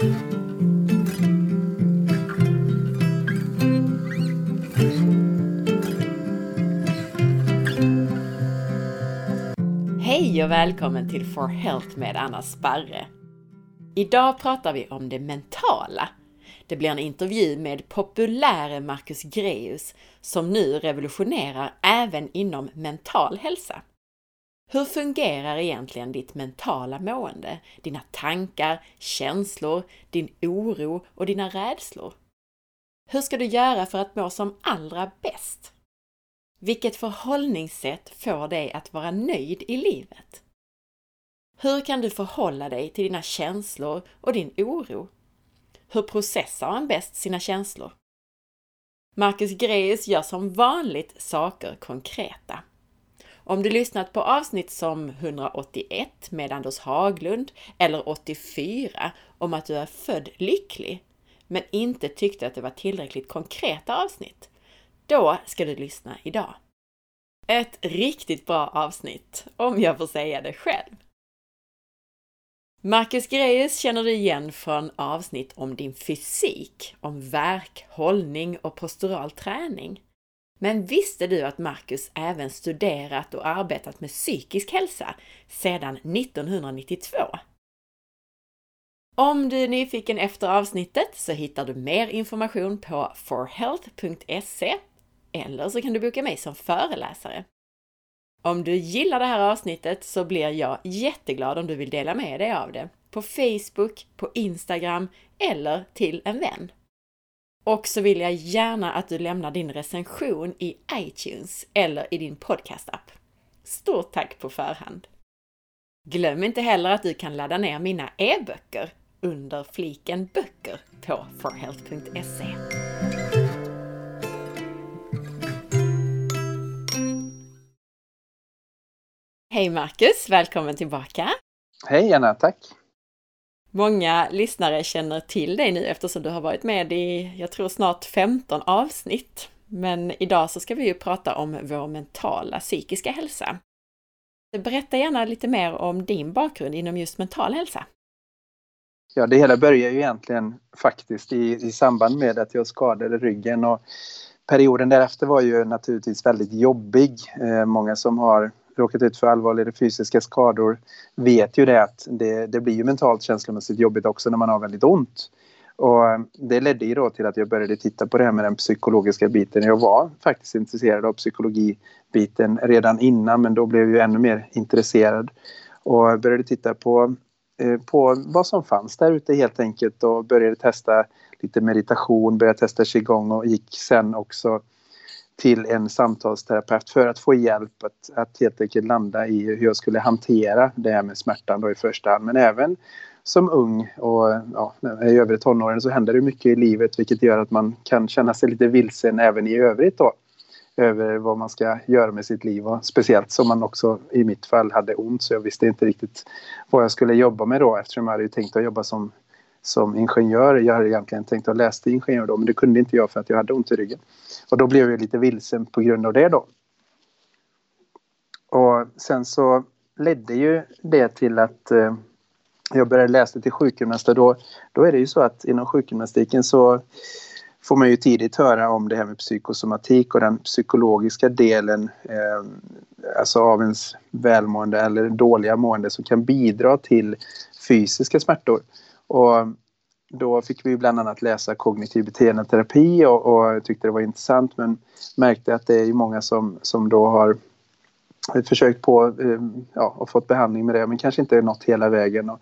Hej och välkommen till For Health med Anna Sparre. Idag pratar vi om det mentala. Det blir en intervju med populäre Marcus Greus som nu revolutionerar även inom mental hälsa. Hur fungerar egentligen ditt mentala mående? Dina tankar, känslor, din oro och dina rädslor? Hur ska du göra för att må som allra bäst? Vilket förhållningssätt får dig att vara nöjd i livet? Hur kan du förhålla dig till dina känslor och din oro? Hur processar man bäst sina känslor? Marcus Greus gör som vanligt saker konkreta. Om du lyssnat på avsnitt som 181 med Anders Haglund eller 84 om att du är född lycklig, men inte tyckte att det var tillräckligt konkreta avsnitt, då ska du lyssna idag. Ett riktigt bra avsnitt, om jag får säga det själv. Marcus Greus känner du igen från avsnitt om din fysik, om verk, hållning och postural träning. Men visste du att Marcus även studerat och arbetat med psykisk hälsa sedan 1992? Om du är nyfiken efter avsnittet så hittar du mer information på forhealth.se eller så kan du boka mig som föreläsare. Om du gillar det här avsnittet så blir jag jätteglad om du vill dela med dig av det på Facebook, på Instagram eller till en vän. Och så vill jag gärna att du lämnar din recension i iTunes eller i din podcastapp. Stort tack på förhand! Glöm inte heller att du kan ladda ner mina e-böcker under fliken böcker på forhealth.se. Hej Marcus! Välkommen tillbaka! Hej Anna, tack! Många lyssnare känner till dig nu eftersom du har varit med i, jag tror snart 15 avsnitt. Men idag så ska vi ju prata om vår mentala psykiska hälsa. Berätta gärna lite mer om din bakgrund inom just mental hälsa. Ja, det hela börjar ju egentligen faktiskt i, i samband med att jag skadade ryggen och perioden därefter var ju naturligtvis väldigt jobbig. Eh, många som har råkat ut för allvarliga fysiska skador vet ju det att det, det blir ju mentalt känslomässigt jobbigt också när man har väldigt ont. Och eh, det ledde ju då till att jag började titta på det här med den psykologiska biten. Jag var faktiskt intresserad av psykologibiten redan innan men då blev jag ännu mer intresserad och började titta på, eh, på vad som fanns där ute helt enkelt och började testa lite meditation, började testa qigong och gick sen också till en samtalsterapeut för att få hjälp att, att helt enkelt landa i hur jag skulle hantera det här med smärtan då i första hand. Men även som ung och ja, i övre tonåren så händer det mycket i livet vilket gör att man kan känna sig lite vilsen även i övrigt då. Över vad man ska göra med sitt liv och speciellt som man också i mitt fall hade ont så jag visste inte riktigt vad jag skulle jobba med då eftersom jag hade tänkt att jobba som som ingenjör. Jag hade egentligen tänkt att läsa till ingenjör då men det kunde inte jag för att jag hade ont i ryggen. Och då blev jag lite vilsen på grund av det då. Och sen så ledde ju det till att eh, jag började läsa till sjukgymnast och då, då är det ju så att inom sjukgymnastiken så får man ju tidigt höra om det här med psykosomatik och den psykologiska delen eh, alltså av ens välmående eller dåliga mående som kan bidra till fysiska smärtor. Och då fick vi bland annat läsa kognitiv beteendeterapi och, och tyckte det var intressant men märkte att det är många som, som då har försökt på eh, ja, och fått behandling med det men kanske inte nått hela vägen. Och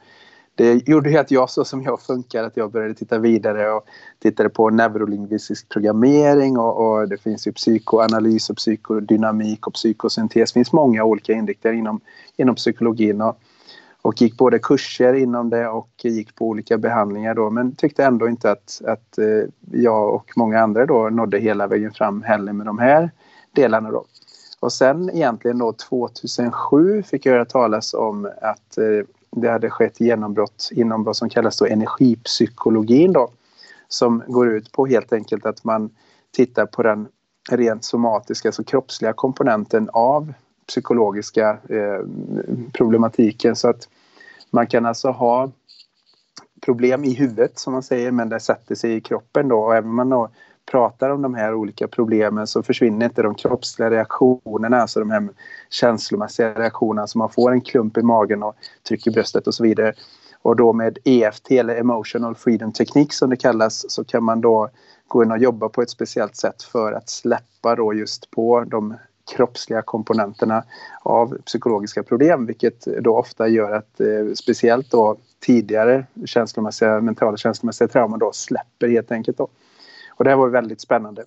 det gjorde ju att jag så som jag funkar att jag började titta vidare och tittade på neurolingvistisk programmering och, och, det finns ju psykoanalys och psykodynamik och psykosyntes. Det finns många olika inriktningar inom, inom psykologin. Och, och gick både kurser inom det och gick på olika behandlingar då men tyckte ändå inte att, att eh, jag och många andra då nådde hela vägen fram heller med de här delarna då. Och sen egentligen då 2007 fick jag höra talas om att eh, det hade skett genombrott inom vad som kallas då energipsykologin då. Som går ut på helt enkelt att man tittar på den rent somatiska, alltså kroppsliga komponenten av psykologiska eh, problematiken. Så att man kan alltså ha problem i huvudet som man säger men det sätter sig i kroppen då och även om man då pratar om de här olika problemen så försvinner inte de kroppsliga reaktionerna, alltså de här känslomässiga reaktionerna så man får en klump i magen och tryck i bröstet och så vidare. Och då med EFT eller Emotional Freedom Technique som det kallas så kan man då gå in och jobba på ett speciellt sätt för att släppa då just på de kroppsliga komponenterna av psykologiska problem vilket då ofta gör att eh, speciellt då tidigare känslomässiga, mentala känslomässiga trauman då släpper helt enkelt. Då. Och det här var väldigt spännande.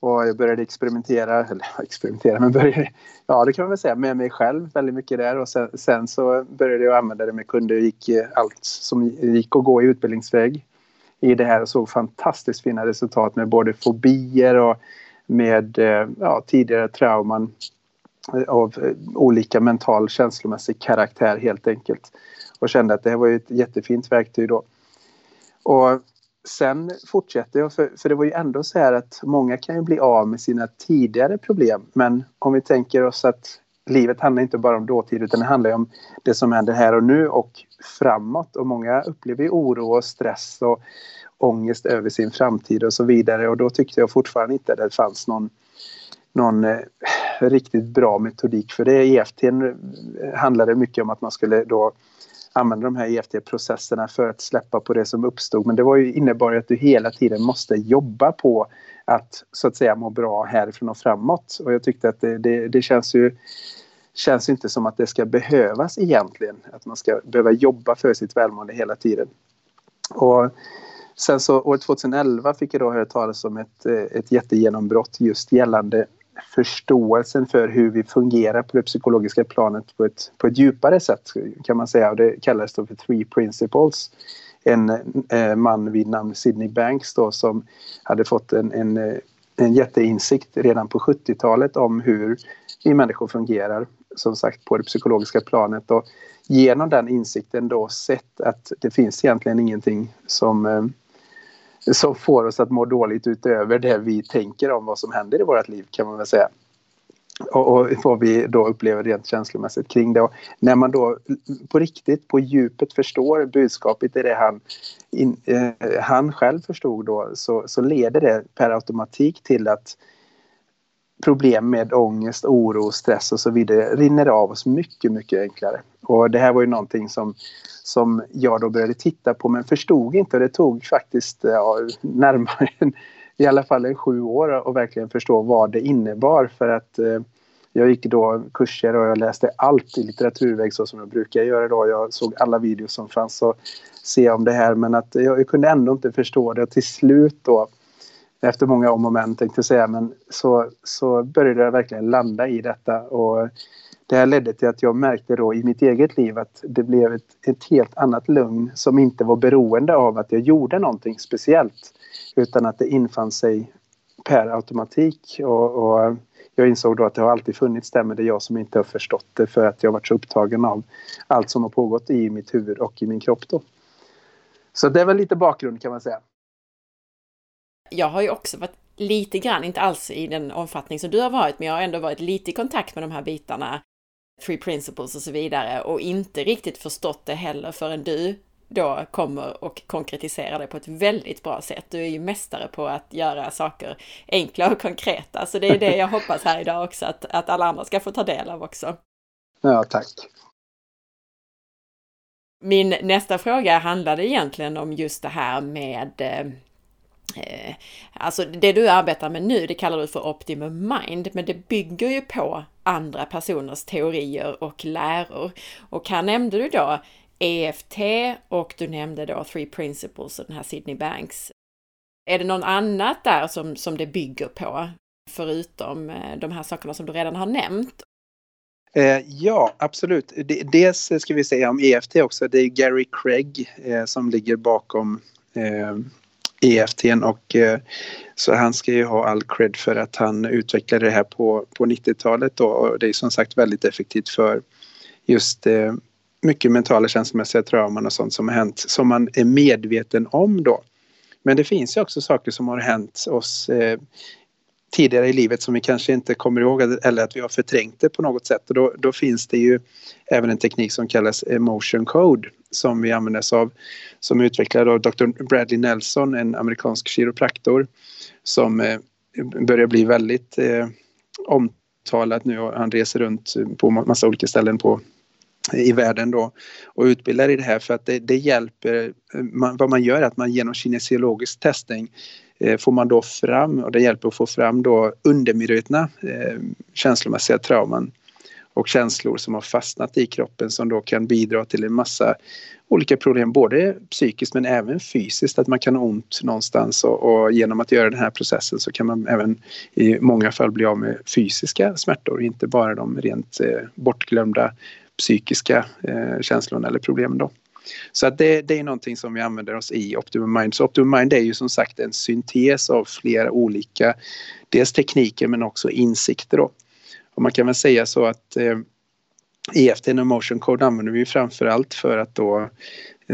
Och jag började experimentera, eller experimentera, men började, ja det kan man väl säga, med mig själv väldigt mycket där. Och sen, sen så började jag använda det med kunder och gick eh, allt som gick att gå i utbildningsväg i det här och såg fantastiskt fina resultat med både fobier och med eh, ja, tidigare trauman eh, av eh, olika mental känslomässig karaktär helt enkelt. Och kände att det här var ett jättefint verktyg då. Och sen fortsätter jag, för, för det var ju ändå så här att många kan ju bli av med sina tidigare problem. Men om vi tänker oss att livet handlar inte bara om dåtid utan det handlar om det som händer här och nu och framåt. Och många upplever ju oro och stress och ångest över sin framtid och så vidare. Och då tyckte jag fortfarande inte att det fanns någon, någon eh, riktigt bra metodik för det. EFT handlade mycket om att man skulle då använda de här EFT-processerna för att släppa på det som uppstod. Men det var ju innebar att du hela tiden måste jobba på att så att säga må bra härifrån och framåt. Och jag tyckte att det, det, det känns ju känns inte som att det ska behövas egentligen. Att man ska behöva jobba för sitt välmående hela tiden. Och sen så år 2011 fick jag då höra talas om ett, eh, ett jättegenombrott just gällande förståelsen för hur vi fungerar på det psykologiska planet på ett, på ett djupare sätt kan man säga. Och det kallades då för Three Principles. En eh, man vid namn Sidney Banks då som hade fått en, en, eh, en jätteinsikt redan på 70-talet om hur vi människor fungerar som sagt på det psykologiska planet och genom den insikten då sett att det finns egentligen ingenting som eh, som får oss att må dåligt utöver det vi tänker om vad som händer i vårt liv kan man väl säga. Och, och vad vi då upplever rent känslomässigt kring det. Och när man då på riktigt, på djupet förstår budskapet i det han, in, eh, han själv förstod då så, så leder det per automatik till att problem med ångest, oro, stress och så vidare rinner av oss mycket, mycket enklare. Och det här var ju någonting som, som jag då började titta på men förstod inte och det tog faktiskt ja, närmare en, i alla fall en sju år att verkligen förstå vad det innebar för att eh, jag gick då kurser och jag läste allt i litteraturväg så som jag brukar göra då. Jag såg alla videos som fanns och se om det här men att jag, jag kunde ändå inte förstå det och till slut då efter många om och men tänkte jag säga, men så, så började jag verkligen landa i detta. Och det här ledde till att jag märkte då i mitt eget liv att det blev ett, ett helt annat lugn som inte var beroende av att jag gjorde någonting speciellt utan att det infann sig per automatik. Och, och jag insåg då att det har alltid funnits där men det är jag som inte har förstått det för att jag varit så upptagen av allt som har pågått i mitt huvud och i min kropp då. Så det är väl lite bakgrund kan man säga jag har ju också varit lite grann, inte alls i den omfattning som du har varit, men jag har ändå varit lite i kontakt med de här bitarna, Three Principles och så vidare, och inte riktigt förstått det heller förrän du då kommer och konkretiserar det på ett väldigt bra sätt. Du är ju mästare på att göra saker enkla och konkreta, så det är det jag hoppas här idag också, att, att alla andra ska få ta del av också. Ja, tack. Min nästa fråga handlade egentligen om just det här med Eh, Eh, alltså det du arbetar med nu, det kallar du för optimum mind, men det bygger ju på andra personers teorier och läror. Och här nämnde du då EFT och du nämnde då Three Principles och den här Sydney Banks. Är det någon annat där som, som det bygger på? Förutom eh, de här sakerna som du redan har nämnt? Eh, ja, absolut. Dels ska vi säga om EFT också, det är Gary Craig som ligger bakom EFT'n EFT och eh, så han ska ju ha all cred för att han utvecklade det här på, på 90-talet då och det är som sagt väldigt effektivt för just eh, mycket mentala känslomässiga trauman och sånt som har hänt som man är medveten om då. Men det finns ju också saker som har hänt oss eh, tidigare i livet som vi kanske inte kommer ihåg eller att vi har förträngt det på något sätt. Och då, då finns det ju även en teknik som kallas eh, emotion code som vi använder oss av som utvecklad av Dr. Bradley Nelson, en amerikansk kiropraktor som eh, börjar bli väldigt eh, omtalat nu och han reser runt på massa olika ställen på eh, i världen då och utbildar i det här för att det, det hjälper. Eh, man, vad man gör är att man genom kinesiologisk testning eh, Eh, får man då fram och det hjälper att få fram då undermedvetna eh, känslomässiga trauman och känslor som har fastnat i kroppen som då kan bidra till en massa olika problem, både psykiskt men även fysiskt, att man kan ha ont någonstans och, och, genom att göra den här processen så kan man även i många fall bli av med fysiska smärtor, inte bara de rent eh, bortglömda psykiska eh, känslorna eller problemen då. Så att det, det är någonting som vi använder oss i Optimum Mind. Så Optimum Mind är ju som sagt en syntes av flera olika, dels tekniker men också insikter då. Och man kan väl säga så att eh, EFT och Motion Code använder vi framförallt för att då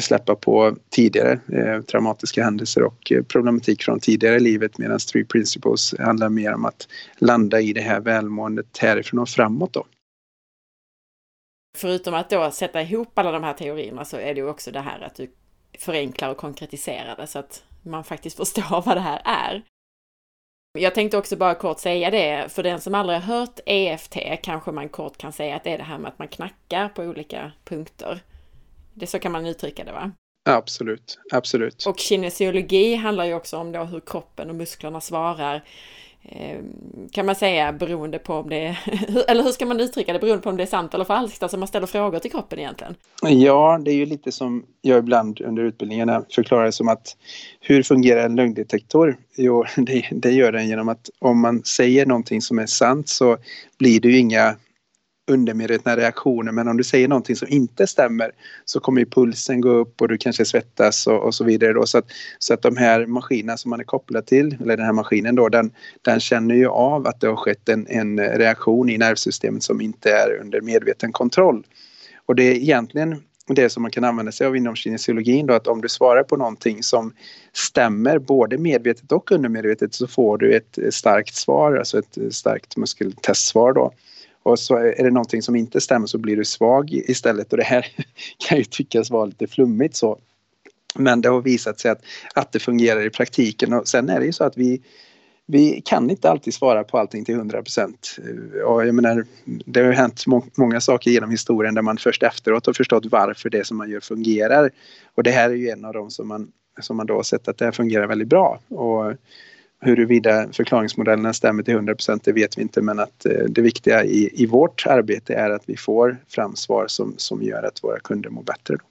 släppa på tidigare eh, traumatiska händelser och eh, problematik från tidigare i livet medan Three Principles handlar mer om att landa i det här välmåendet härifrån och framåt då. Förutom att då sätta ihop alla de här teorierna så är det ju också det här att du förenklar och konkretiserar det så att man faktiskt förstår vad det här är. Jag tänkte också bara kort säga det, för den som aldrig har hört EFT kanske man kort kan säga att det är det här med att man knackar på olika punkter. Det så kan man uttrycka det va? Absolut, absolut. Och kinesiologi handlar ju också om då hur kroppen och musklerna svarar Ehm, kan man säga beroende på om det är, eller hur ska man uttrycka det, beroende på om det är sant eller falskt, alltså man ställer frågor till kroppen egentligen? Ja, det är ju lite som jag ibland under utbildningarna förklarar som att hur fungerar en lögndetektor? Jo, det, det gör den genom att om man säger någonting som är sant så blir det ju inga undermedvetna reaktioner men om du säger någonting som inte stämmer så kommer ju pulsen gå upp och du kanske svettas och, och så vidare. Då. Så, att, så att de här maskinerna som man är kopplad till, eller den här maskinen då, den, den känner ju av att det har skett en, en reaktion i nervsystemet som inte är under medveten kontroll. Och det är egentligen det som man kan använda sig av inom kinesiologin då att om du svarar på någonting som stämmer både medvetet och undermedvetet så får du ett starkt svar, alltså ett starkt muskeltestsvar då. Och så är det någonting som inte stämmer så blir du svag istället och det här kan ju tyckas vara lite flummigt så. Men det har visat sig att, att det fungerar i praktiken och sen är det ju så att vi vi kan inte alltid svara på allting till 100 procent. Eh, jag menar, det har hänt må många saker genom historien där man först efteråt har förstått varför det som man gör fungerar. Och det här är ju en av dem som man, som man då har sett att det här fungerar väldigt bra. Och Huruvida förklaringsmodellerna stämmer till 100 procent det vet vi inte men att eh, det viktiga i, i vårt arbete är att vi får fram svar som, som gör att våra kunder mår bättre. Då.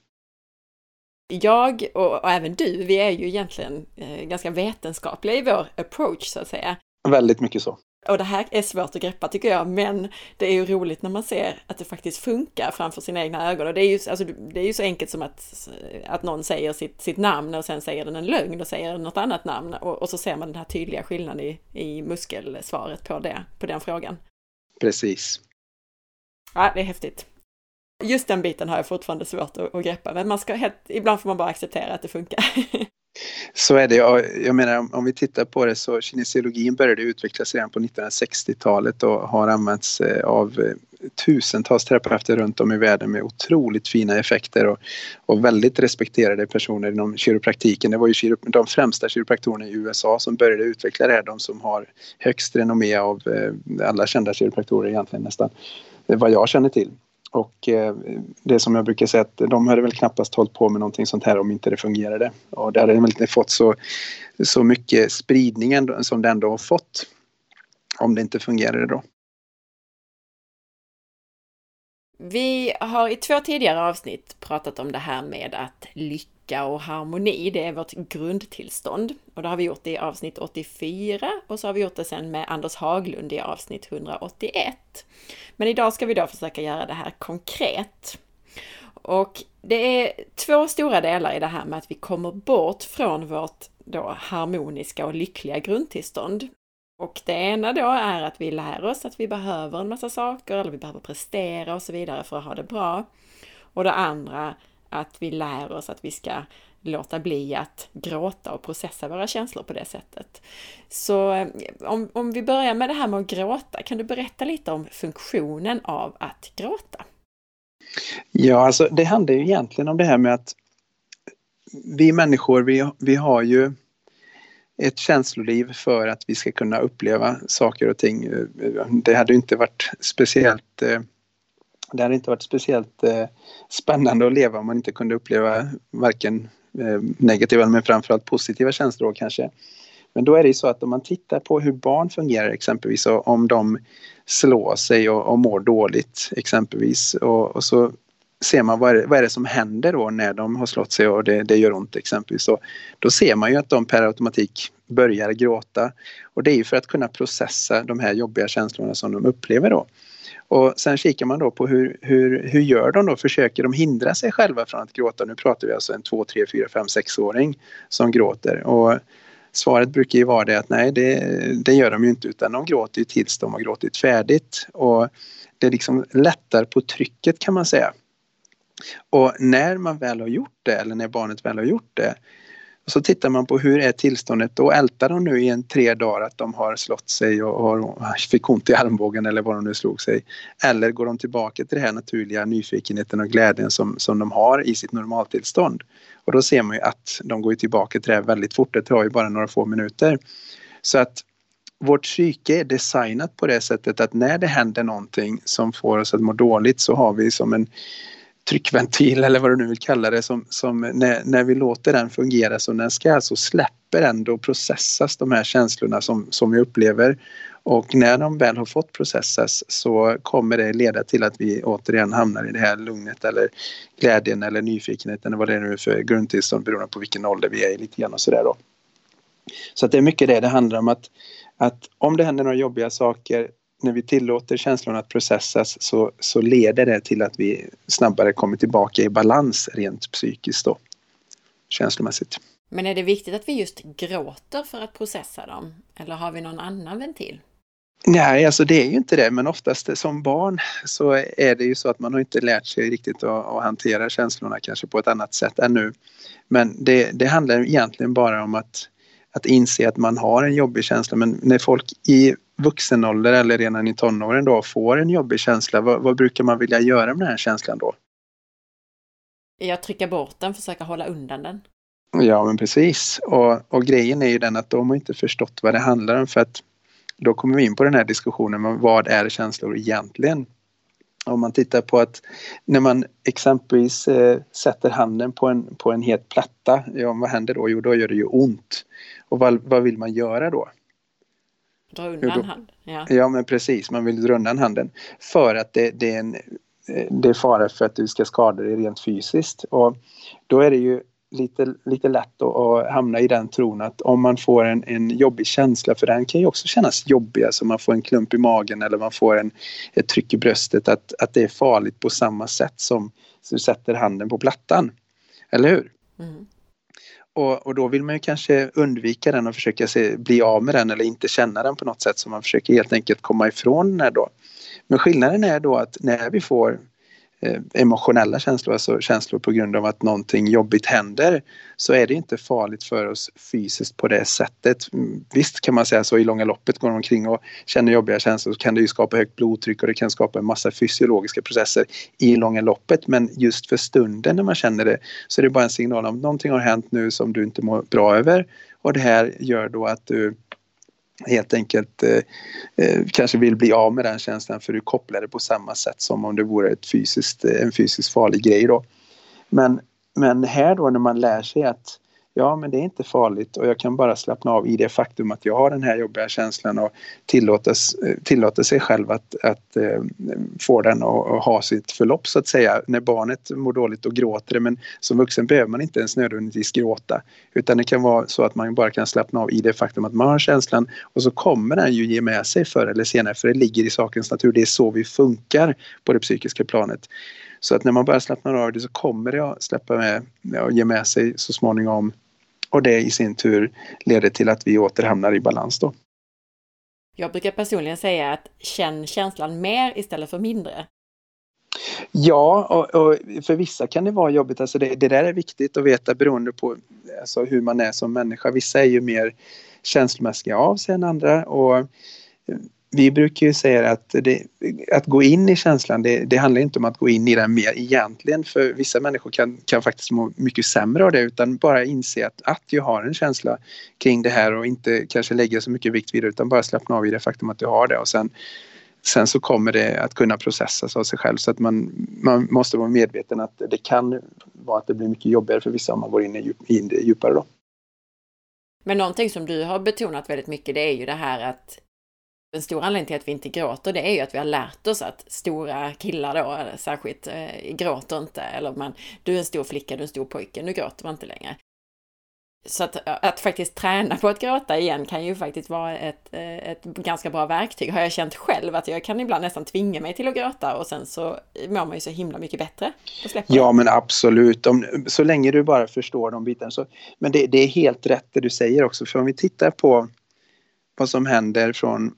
Jag och, och, även du, vi är ju egentligen eh, ganska vetenskapliga i vår approach så att säga. Väldigt mycket så. Och det här är svårt att greppa tycker jag, men det är ju roligt när man ser att det faktiskt funkar framför sina egna ögon. Och det är ju, alltså, det är ju så enkelt som att, att någon säger sitt, sitt namn och sen säger den en lögn och säger något annat namn. Och, och så ser man den här tydliga skillnaden i, i muskelsvaret på, det, på den frågan. Precis. Ja, det är häftigt. Just den biten har jag fortfarande svårt att, att greppa, men man ska helt, ibland får man bara acceptera att det funkar. Så är det. Jag menar om vi tittar på det så kinesiologin började utvecklas redan på 1960-talet och har använts eh, av eh, tusentals terapeuter runt om i världen med otroligt fina effekter och, och väldigt respekterade personer inom kiropraktiken. Det var ju de främsta kiropraktorerna i USA som började utveckla det här, de som har högst renommé av eh, alla kända kiropraktorer egentligen nästan, vad jag känner till. Och eh, det som jag brukar säga att de hade väl knappast hållit på med någonting sånt här om inte det fungerade. Och det hade väl inte fått så, så mycket spridning ändå, som det ändå har fått om det inte fungerade då. Vi har i två tidigare avsnitt pratat om det här med att lyckas lycka och harmoni, det är vårt grundtillstånd. Och det har vi gjort i avsnitt 84 och så har vi gjort det sen med Anders Haglund i avsnitt 181. Men idag ska vi då försöka göra det här konkret. Och det är två stora delar i det här med att vi kommer bort från vårt då harmoniska och lyckliga grundtillstånd. Och det ena då är att vi lär oss att vi behöver en massa saker, eller vi behöver prestera och så vidare för att ha det bra. Och det andra att vi lär oss att vi ska låta bli att gråta och processa våra känslor på det sättet. Så eh, om, om vi börjar med det här med att gråta, kan du berätta lite om funktionen av att gråta? Ja, alltså det handlar ju egentligen om det här med att vi människor, vi, vi har ju ett känsloliv för att vi ska kunna uppleva saker och ting. Eh, det hade inte varit speciellt eh, det hade inte varit speciellt eh, spännande att leva om man inte kunde uppleva varken eh, negativa men framförallt positiva känslor kanske. Men då är det ju så att om man tittar på hur barn fungerar exempelvis och om de slår sig och, och mår dåligt exempelvis och, och så ser man vad är, det, vad är det som händer då när de har slått sig och det, det gör ont exempelvis. Så, då ser man ju att de per automatik börjar gråta och det är ju för att kunna processa de här jobbiga känslorna som de upplever då. Och sen kikar man då på hur, hur, hur gör de då? Försöker de hindra sig själva från att gråta? Nu pratar vi alltså en 2, 3, 4, 5, 6-åring som gråter. Och svaret brukar ju vara det att nej, det, det gör de ju inte utan de gråter ju tills de har gråtit färdigt. Och det liksom lättar på trycket kan man säga. Och när man väl har gjort det, eller när barnet väl har gjort det, och så tittar man på hur är tillståndet då? Ältar de nu i en tre dagar att de har slått sig och har, fick ont i armbågen eller vad de nu slog sig? Eller går de tillbaka till den här naturliga nyfikenheten och glädjen som, som de har i sitt normaltillstånd? Och då ser man ju att de går tillbaka till det här väldigt fort. Det tar ju bara några få minuter. Så att vårt psyke är designat på det sättet att när det händer någonting som får oss att må dåligt så har vi som en tryckventil eller vad du nu vill kalla det som, som när, när vi låter den fungera som den ska så släpper den då processas de här känslorna som, som vi upplever och när de väl har fått processas så kommer det leda till att vi återigen hamnar i det här lugnet eller glädjen eller nyfikenheten eller vad det är nu för grundtillstånd beroende på vilken ålder vi är i lite grann och sådär då. Så att det är mycket det det handlar om att, att om det händer några jobbiga saker när vi tillåter känslorna att processas så, så leder det till att vi snabbare kommer tillbaka i balans rent psykiskt då, känslomässigt. Men är det viktigt att vi just gråter för att processa dem? Eller har vi någon annan ventil? Nej, alltså det är ju inte det, men oftast som barn så är det ju så att man har inte lärt sig riktigt att, att hantera känslorna kanske på ett annat sätt ännu. Men det, det handlar egentligen bara om att, att inse att man har en jobbig känsla, men när folk i vuxen ålder eller redan i tonåren då får en jobbig känsla, vad, vad brukar man vilja göra med den här känslan då? Jag trycker bort den, försöka hålla undan den. Ja, men precis. Och, och grejen är ju den att de har inte förstått vad det handlar om för att då kommer vi in på den här diskussionen om vad är känslor egentligen? Om man tittar på att när man exempelvis eh, sätter handen på en, på en het platta, ja vad händer då? Jo, då gör det ju ont. Och vad, vad vill man göra då? Dra undan handen. Ja. ja, men precis. Man vill dra undan handen. För att det, det, är en, det är fara för att du ska skada dig rent fysiskt. Och då är det ju lite, lite lätt att, att hamna i den tron att om man får en, en jobbig känsla, för den kan ju också kännas jobbig, alltså man får en klump i magen eller man får en, ett tryck i bröstet, att, att det är farligt på samma sätt som du sätter handen på plattan. Eller hur? Mm. Och, och, då vill man ju kanske undvika den och försöka se, bli av med den eller inte känna den på något sätt så man försöker helt enkelt komma ifrån den här då. Men skillnaden är då att när vi får Eh, emotionella känslor, alltså känslor på grund av att någonting jobbigt händer, så är det inte farligt för oss fysiskt på det sättet. Mm, visst kan man säga så i långa loppet, går de omkring och känner jobbiga känslor så kan det ju skapa högt blodtryck och det kan skapa en massa fysiologiska processer i långa loppet. Men just för stunden när man känner det så är det bara en signal om någonting har hänt nu som du inte mår bra över och det här gör då att du helt enkelt eh, eh, kanske vill bli av med den känslan för du kopplar det på samma sätt som om det vore ett fysiskt, eh, en fysiskt farlig grej då. Men, men här då när man lär sig att ja men det är inte farligt och jag kan bara slappna av i det faktum att jag har den här jobbiga känslan och tillåta, eh, tillåta sig själv att, att äh, få den och, ha sitt förlopp så att säga. När barnet mår dåligt och gråter men som vuxen behöver man inte ens nödvändigtvis gråta utan det kan vara så att man bara kan slappna av i det faktum att man har känslan och så kommer den ju ge med sig förr eller senare för det ligger i sakens natur. Det är så vi funkar på det psykiska planet. Så att när man bara slappnar av det så kommer det att släppa med och ge med sig så småningom och det i sin tur leder till att vi åter hamnar i balans då. Jag brukar personligen säga att känn känslan mer istället för mindre. Ja, och, och, för vissa kan det vara jobbigt. Alltså det, det där är viktigt att veta beroende på alltså hur man är som människa. Vissa är ju mer känslomässiga av sig än andra. Och vi brukar ju säga att det, att gå in i känslan, det, det, handlar inte om att gå in i den mer egentligen. För vissa människor kan, kan faktiskt må mycket sämre av det utan bara inse att, att jag har en känsla kring det här och inte kanske lägga så mycket vikt vid det utan bara slappna av i det faktum att du har det. Och sen, sen så kommer det att kunna processas av sig själv så att man, man måste vara medveten att det kan vara att det blir mycket jobbigare för vissa om man går in i, djup, in det djupare då. Men någonting som du har betonat väldigt mycket det är ju det här att den stora anledningen till att vi inte gråter, det är ju att vi har lärt oss att stora killar då särskilt eh, gråter inte. Eller man, du är en stor flicka, du är en stor pojke, nu gråter man inte längre. Så att, att faktiskt träna på att gråta igen kan ju faktiskt vara ett, eh, ett ganska bra verktyg. Har jag känt själv att jag kan ibland nästan tvinga mig till att gråta och sen så mår man ju så himla mycket bättre. Ja men absolut, om, så länge du bara förstår de bitarna. Så, men det, det är helt rätt det du säger också, för om vi tittar på vad som händer från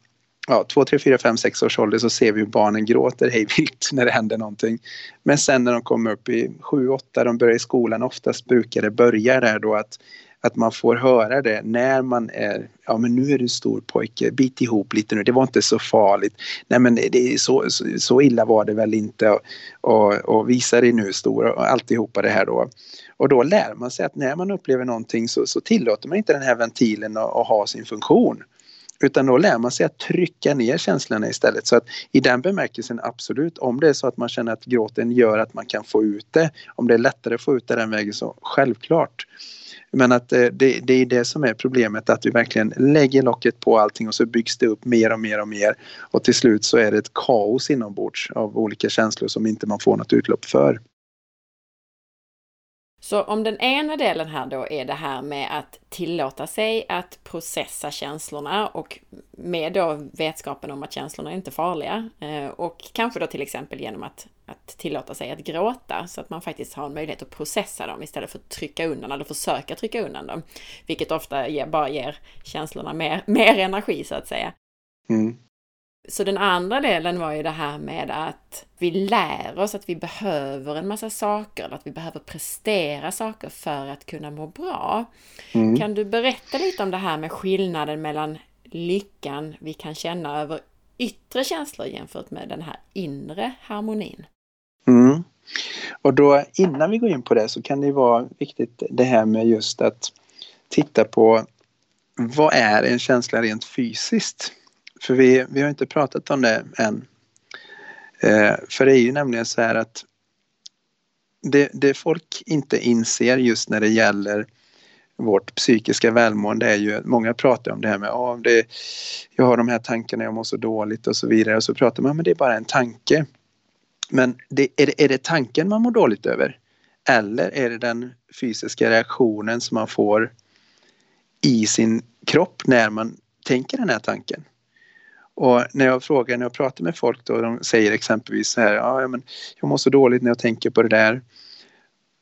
ja, 2, 3, 4, 5, 6 års ålder så ser vi hur barnen gråter hej vilt när det händer någonting. Men sen när de kommer upp i 7, 8, de börjar i skolan, oftast brukar det börja där då att att man får höra det när man är, ja men nu är du stor pojke, bit ihop lite nu, det var inte så farligt. Nej men det är så, så, så illa var det väl inte och, och, och visa dig nu stor och alltihopa det här då. Och då lär man sig att när man upplever någonting så, så tillåter man inte den här ventilen att, att ha sin funktion. Utan då lär man sig att trycka ner känslorna istället. Så att i den bemärkelsen absolut, om det är så att man känner att gråten gör att man kan få ut det, om det är lättare att få ut det den vägen så självklart. Men att eh, det, det är det som är problemet, att vi verkligen lägger locket på allting och så byggs det upp mer och mer och mer. Och till slut så är det ett kaos inombords av olika känslor som inte man får något utlopp för. Så om den ena delen här då är det här med att tillåta sig att processa känslorna och med då vetskapen om att känslorna är inte är farliga eh, och kanske då till exempel genom att, att tillåta sig att gråta så att man faktiskt har en möjlighet att processa dem istället för att trycka undan eller försöka trycka undan dem. Vilket ofta ger, bara ger känslorna mer, mer energi så att säga. Mm. Så den andra delen var ju det här med att vi lär oss att vi behöver en massa saker, eller att vi behöver prestera saker för att kunna må bra. Mm. Kan du berätta lite om det här med skillnaden mellan lyckan vi kan känna över yttre känslor jämfört med den här inre harmonin? Mm. Och då innan vi går in på det så kan det vara viktigt det här med just att titta på vad är en känsla rent fysiskt? För vi, vi har inte pratat om det än. Eh, för det är ju nämligen så här att det, det folk inte inser just när det gäller vårt psykiska välmående är ju, många pratar om det här med oh, det, jag har de här tankarna, jag mår så dåligt och så vidare och så pratar man men det är bara en tanke. Men det, är, det, är det tanken man mår dåligt över? Eller är det den fysiska reaktionen som man får i sin kropp när man tänker den här tanken? Och när jag frågar, när jag pratar med folk då, de säger exempelvis så här, ja men jag mår så dåligt när jag tänker på det där.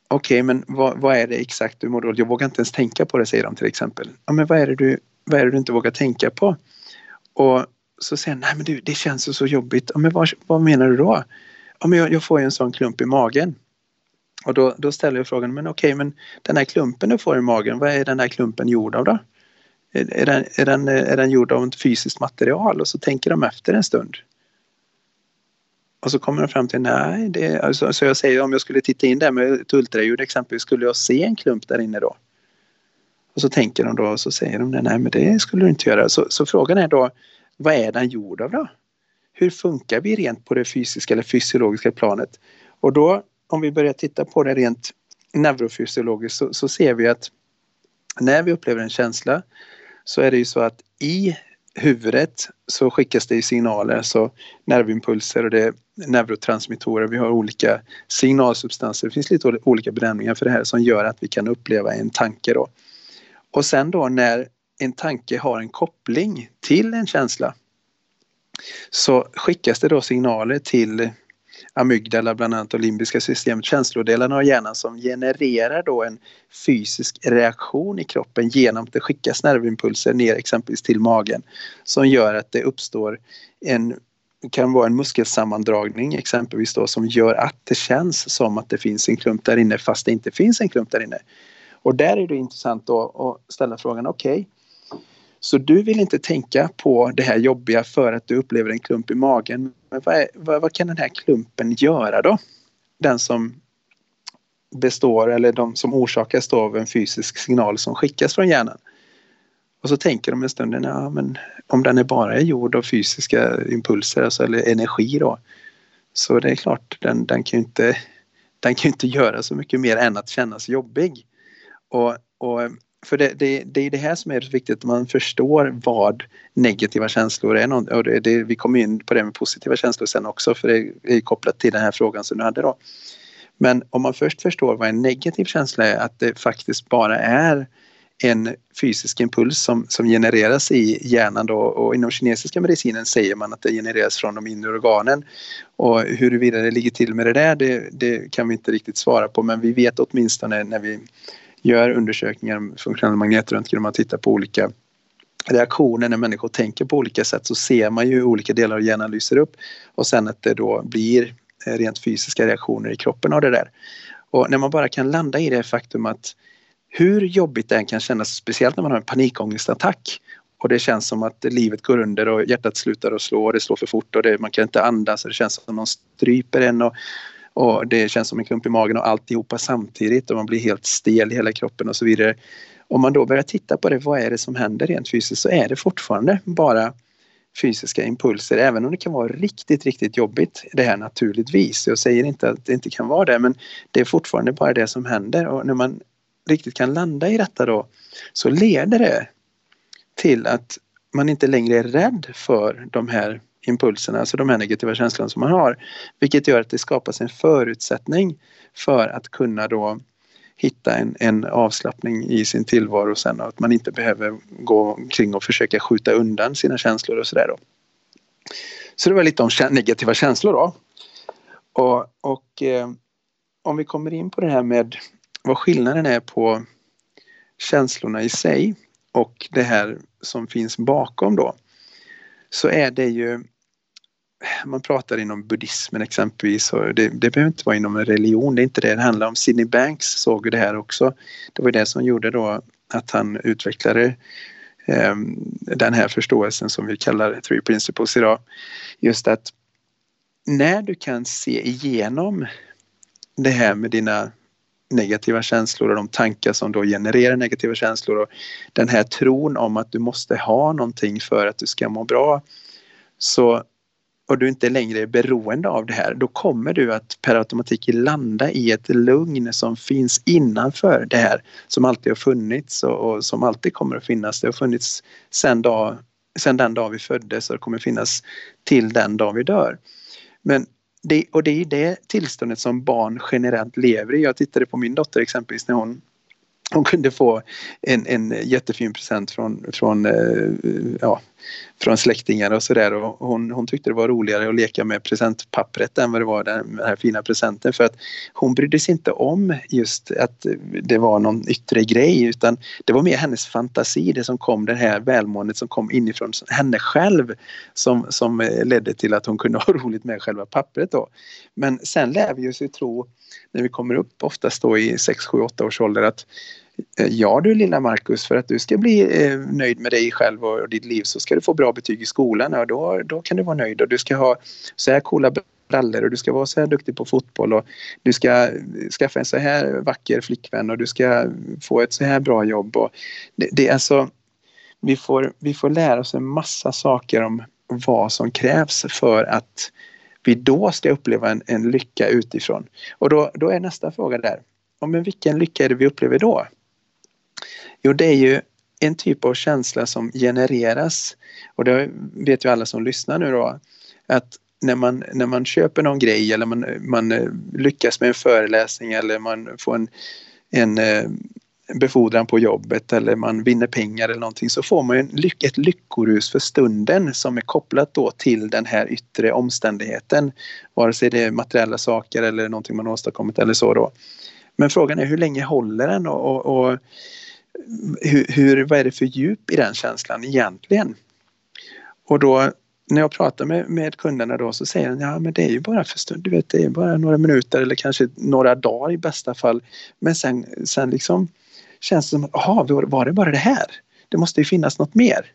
Okej, okay, men vad, vad, är det exakt du mår dåligt? Jag vågar inte ens tänka på det, säger de till exempel. Ja, men vad är det du, vad är det du inte vågar tänka på? Och så säger han, nej men du, det känns så jobbigt. Ja, men vad, vad menar du då? Ja, men jag, jag får ju en sån klump i magen. Och då, då ställer jag frågan, men okej, okay, men den här klumpen du får i magen, vad är den här klumpen gjord av då? Är den, är, den, eh, är den gjord av ett fysiskt material? Och så tänker de efter en stund. Och så kommer de fram till nej, det, alltså, så jag säger om jag skulle titta in där med ett ultraljud exempelvis, skulle jag se en klump där inne då? Och så tänker de då och så säger de nej men det skulle du inte göra. Så, så frågan är då, vad är den gjord av då? Hur funkar vi rent på det fysiska eller fysiologiska planet? Och då om vi börjar titta på det rent neurofysiologiskt så, så ser vi att när vi upplever en känsla så är det ju så att i huvudet så skickas det signaler, så nervimpulser och det är neurotransmittorer. Vi har olika signalsubstanser. Det finns lite olika benämningar för det här som gör att vi kan uppleva en tanke då. Och sen då när en tanke har en koppling till en känsla så skickas det då signaler till amygdala bland annat och limbiska systemet, känslodelarna av hjärnan som genererar då en fysisk reaktion i kroppen genom att det skickas nervimpulser ner exempelvis till magen som gör att det uppstår en kan vara en muskelsammandragning exempelvis då som gör att det känns som att det finns en klump där inne fast det inte finns en klump där inne. Och där är det intressant då att ställa frågan okej, okay, så du vill inte tänka på det här jobbiga för att du upplever en klump i magen. Men vad, är, vad, vad kan den här klumpen göra då? Den som består eller de som orsakas av en fysisk signal som skickas från hjärnan. Och så tänker de en stund, ja, men om den är bara är gjord av fysiska impulser, alltså, eller energi då, så det är klart, den, den kan ju inte, den kan inte göra så mycket mer än att kännas jobbig. Och, och för det, det, det är det här som är så viktigt, att man förstår vad negativa känslor är. Och det, det, vi kommer in på det med positiva känslor sen också, för det är kopplat till den här frågan som du hade då. Men om man först förstår vad en negativ känsla är, att det faktiskt bara är en fysisk impuls som, som genereras i hjärnan då och inom kinesiska medicinen säger man att det genereras från de inre organen. Och huruvida det ligger till med det där det, det kan vi inte riktigt svara på men vi vet åtminstone när vi gör undersökningar med funktionell magnetröntgen och man tittar på olika reaktioner när människor tänker på olika sätt så ser man ju hur olika delar av hjärnan lyser upp och sen att det då blir eh, rent fysiska reaktioner i kroppen av det där. Och när man bara kan landa i det faktum att hur jobbigt det än kan kännas, speciellt när man har en panikångestattack och det känns som att livet går under och hjärtat slutar att slå och det slår för fort och det, man kan inte andas och det känns som att någon stryper en och, och det känns som en klump i magen och alltihopa samtidigt och man blir helt stel i hela kroppen och så vidare. Om man då börjar titta på det, vad är det som händer rent fysiskt så är det fortfarande bara fysiska impulser även om det kan vara riktigt, riktigt jobbigt det här naturligtvis. Jag säger inte att det inte kan vara det men det är fortfarande bara det som händer och när man riktigt kan landa i detta då så leder det till att man inte längre är rädd för de här impulserna, alltså de här negativa känslorna som man har. Vilket gör att det skapas en förutsättning för att kunna då hitta en, en avslappning i sin tillvaro sen och att man inte behöver gå omkring och försöka skjuta undan sina känslor och sådär då. Så det var lite om negativa känslor då. Och, och eh, om vi kommer in på det här med vad skillnaden är på känslorna i sig och det här som finns bakom då så är det ju man pratar inom buddhismen exempelvis och det, det behöver inte vara inom en religion, det är inte det det handlar om. Sidney Banks såg ju det här också. Det var det som gjorde då att han utvecklade eh, den här förståelsen som vi kallar Three Principles idag. Just att när du kan se igenom det här med dina negativa känslor och de tankar som då genererar negativa känslor och den här tron om att du måste ha någonting för att du ska må bra så och du inte längre är beroende av det här, då kommer du att per automatik landa i ett lugn som finns innanför det här som alltid har funnits och, och som alltid kommer att finnas. Det har funnits sen, dag, sen den dag vi föddes och det kommer finnas till den dag vi dör. Men det, och det är det tillståndet som barn generellt lever i. Jag tittade på min dotter exempelvis när hon hon kunde få en, en jättefin present från, från, eh, ja, från släktingar och sådär. Hon, hon tyckte det var roligare att leka med presentpappret än vad det var den här fina presenten. För att hon brydde sig inte om just att det var någon yttre grej utan det var mer hennes fantasi, det som kom, det här välmåendet som kom inifrån henne själv som, som ledde till att hon kunde ha roligt med själva pappret då. Men sen lär vi oss ju tro när vi kommer upp oftast då i 6, 7, 8 års ålder att Eh, ja du lilla Markus, för att du ska bli eh, nöjd med dig själv och ditt liv så ska du få bra betyg i skolan och då, då kan du vara nöjd och du ska ha så här coola brallor och du ska vara så här duktig på fotboll och du ska eh, skaffa en så här vacker flickvän och du ska få ett så här bra jobb. Och det, det är alltså, vi får, vi får lära oss en massa saker om vad som krävs för att vi då ska uppleva en, en lycka utifrån. Och då, då är nästa fråga där, ja, men vilken lycka är det vi upplever då? Jo, det är ju en typ av känsla som genereras och det vet ju alla som lyssnar nu då att när man, när man köper någon grej eller man, man eh, lyckas med en föreläsning eller man får en, en eh, befordran på jobbet eller man vinner pengar eller någonting så får man en lyck ett lyckorus för stunden som är kopplat då till den här yttre omständigheten. Vare sig det är materiella saker eller någonting man åstadkommit eller så då. Men frågan är hur länge håller den och, och, och hur, hur, vad är det för djup i den känslan egentligen? Och då när jag pratar med, med kunderna då så säger de ja men det är ju bara för stund, du vet det är bara några minuter eller kanske några dagar i bästa fall. Men sen, sen liksom känns det som, jaha var det bara det här? Det måste ju finnas något mer.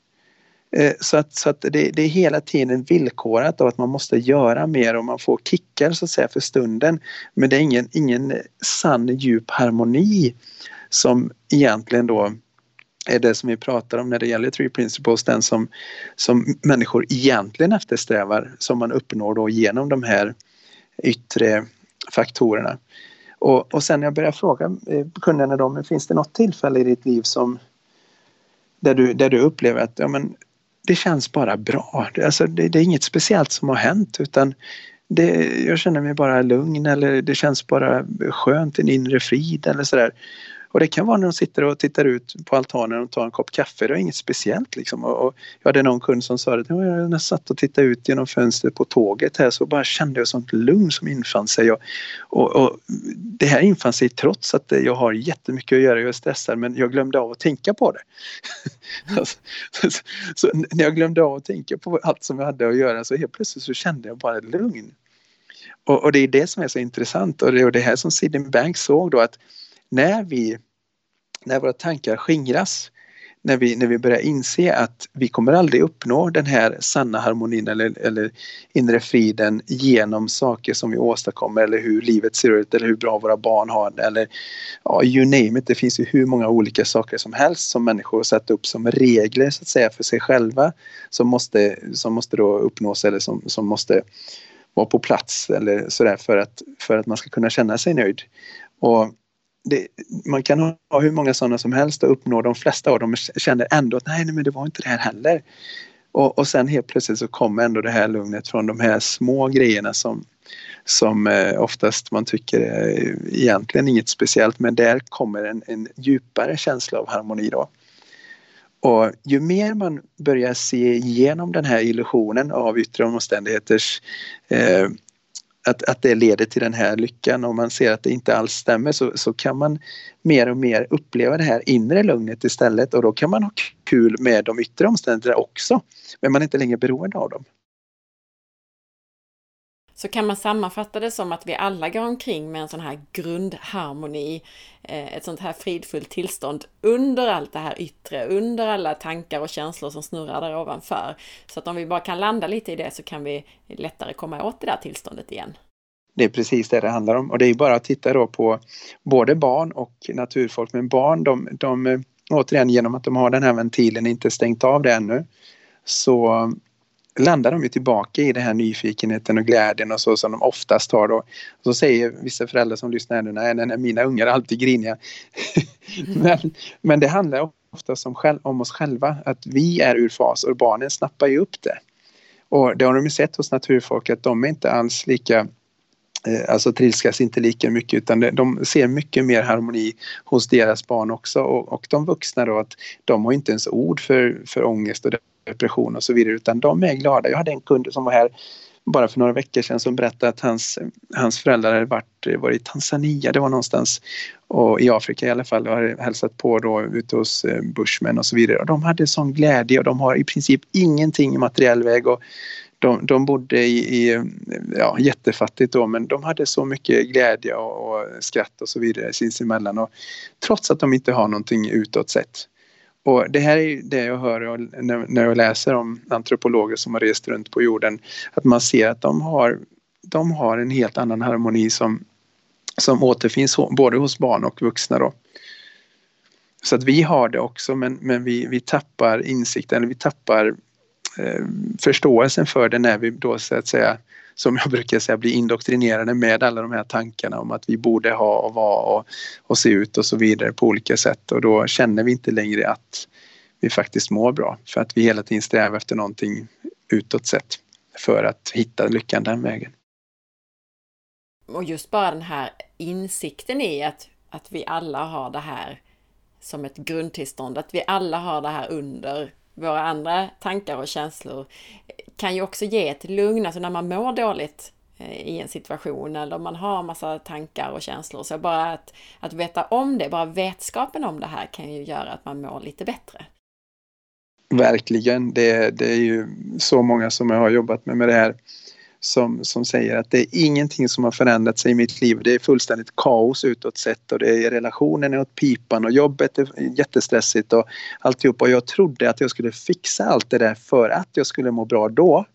Eh, så att, så att det, det, är hela tiden villkorat av att man måste göra mer och man får kickar så att säga för stunden. Men det är ingen, ingen sann djup harmoni som egentligen då är det som vi pratar om när det gäller Three Principles, den som, som människor egentligen eftersträvar som man uppnår då genom de här yttre faktorerna. Och, och sen när jag börjar fråga eh, kunderna då, men finns det något tillfälle i ditt liv som där du, där du upplever att ja, men, det känns bara bra. Alltså, det, det är inget speciellt som har hänt utan det, jag känner mig bara lugn eller det känns bara skönt, en inre frid eller sådär. Och det kan vara när de sitter och tittar ut på altanen och tar en kopp kaffe. Det är inget speciellt liksom. Och, och jag hade någon kund som sa att när jag satt och tittade ut genom fönstret på tåget här så bara kände jag sånt lugn som infann sig. Och, och, och det här infann sig trots att jag har jättemycket att göra, jag är stressad men jag glömde av att tänka på det. så, så, så, när jag glömde av att tänka på allt som jag hade att göra så helt plötsligt så kände jag bara lugn. Och, och det är det som är så intressant och det är det här som Sidney Banks såg då att när vi när våra tankar skingras när vi, när vi börjar inse att vi kommer aldrig uppnå den här sanna harmonin eller, eller inre friden genom saker som vi åstadkommer eller hur livet ser ut eller hur bra våra barn har det eller ja, you name it. Det finns ju hur många olika saker som helst som människor satt upp som regler så att säga för sig själva som måste, som måste då uppnås eller som, som måste vara på plats eller sådär för att, för att man ska kunna känna sig nöjd. Och det, man kan ha hur många sådana som helst och uppnå de flesta av dem känner ändå att nej, nej men det var inte det här heller. Och, och sen helt plötsligt så kommer ändå det här lugnet från de här små grejerna som, som eh, oftast man tycker är egentligen inget speciellt men där kommer en, en djupare känsla av harmoni då. Och ju mer man börjar se igenom den här illusionen av yttre omständigheters eh, att, att det leder till den här lyckan och man ser att det inte alls stämmer så, så kan man mer och mer uppleva det här inre lugnet istället och då kan man ha kul med de yttre omständigheterna också. Men man är inte längre beroende av dem. Så kan man sammanfatta det som att vi alla går omkring med en sån här grundharmoni, eh, ett sånt här fridfullt tillstånd under allt det här yttre, under alla tankar och känslor som snurrar där ovanför. Så att om vi bara kan landa lite i det så kan vi lättare komma åt det där tillståndet igen. Det är precis det det handlar om och det är bara att titta då på både barn och naturfolk. Men barn, de, de eh, återigen genom att de har den här ventilen inte stängt av det ännu så landar de ju tillbaka i den här nyfikenheten och glädjen och så som de oftast har då. Och så säger vissa föräldrar som lyssnar nu, nej, nej, nej mina ungar är alltid griniga. men, men det handlar oftast om, själv, om oss själva, att vi är ur fas och barnen snappar ju upp det. Och det har de ju sett hos naturfolk att de är inte alls lika eh, alltså trilskas inte lika mycket utan de ser mycket mer harmoni hos deras barn också och, och de vuxna då att de har inte ens ord för, för ångest och depression och så vidare utan de är glada. Jag hade en kund som var här bara för några veckor sedan som berättade att hans, hans föräldrar hade varit, varit i Tanzania, det var någonstans och i Afrika i alla fall och hade hälsat på då ute hos Bushman Bushmen och så vidare och de hade sån glädje och de har i princip ingenting i materiell väg och de, de bodde i, i ja, jättefattigt då men de hade så mycket glädje och, och skratt och så vidare sinsemellan och trots att de inte har någonting utåt sett. Och det här är det jag hör när jag läser om antropologer som har rest runt på jorden. Att man ser att de har, de har en helt annan harmoni som, som återfinns både hos barn och vuxna. Då. Så att vi har det också men, men vi, vi tappar insikten, eller vi tappar eh, förståelsen för det när vi då så att säga som jag brukar säga, bli indoktrinerade med alla de här tankarna om att vi borde ha och vara och, och se ut och så vidare på olika sätt och då känner vi inte längre att vi faktiskt mår bra för att vi hela tiden strävar efter någonting utåt sett för att hitta lyckan den vägen. Och just bara den här insikten i att, att vi alla har det här som ett grundtillstånd, att vi alla har det här under våra andra tankar och känslor kan ju också ge ett lugn, alltså när man mår dåligt eh, i en situation eller man har massa tankar och känslor. Så bara att, att veta om det, bara vetskapen om det här kan ju göra att man mår lite bättre. Verkligen. Det, det är ju så många som jag har jobbat med med det här som, som säger att det är ingenting som har förändrat sig i mitt liv. Det är fullständigt kaos utåt sett och det är relationen är åt pipan och jobbet är jättestressigt och alltihop. Och jag trodde att jag skulle fixa allt det där för att jag skulle må bra då.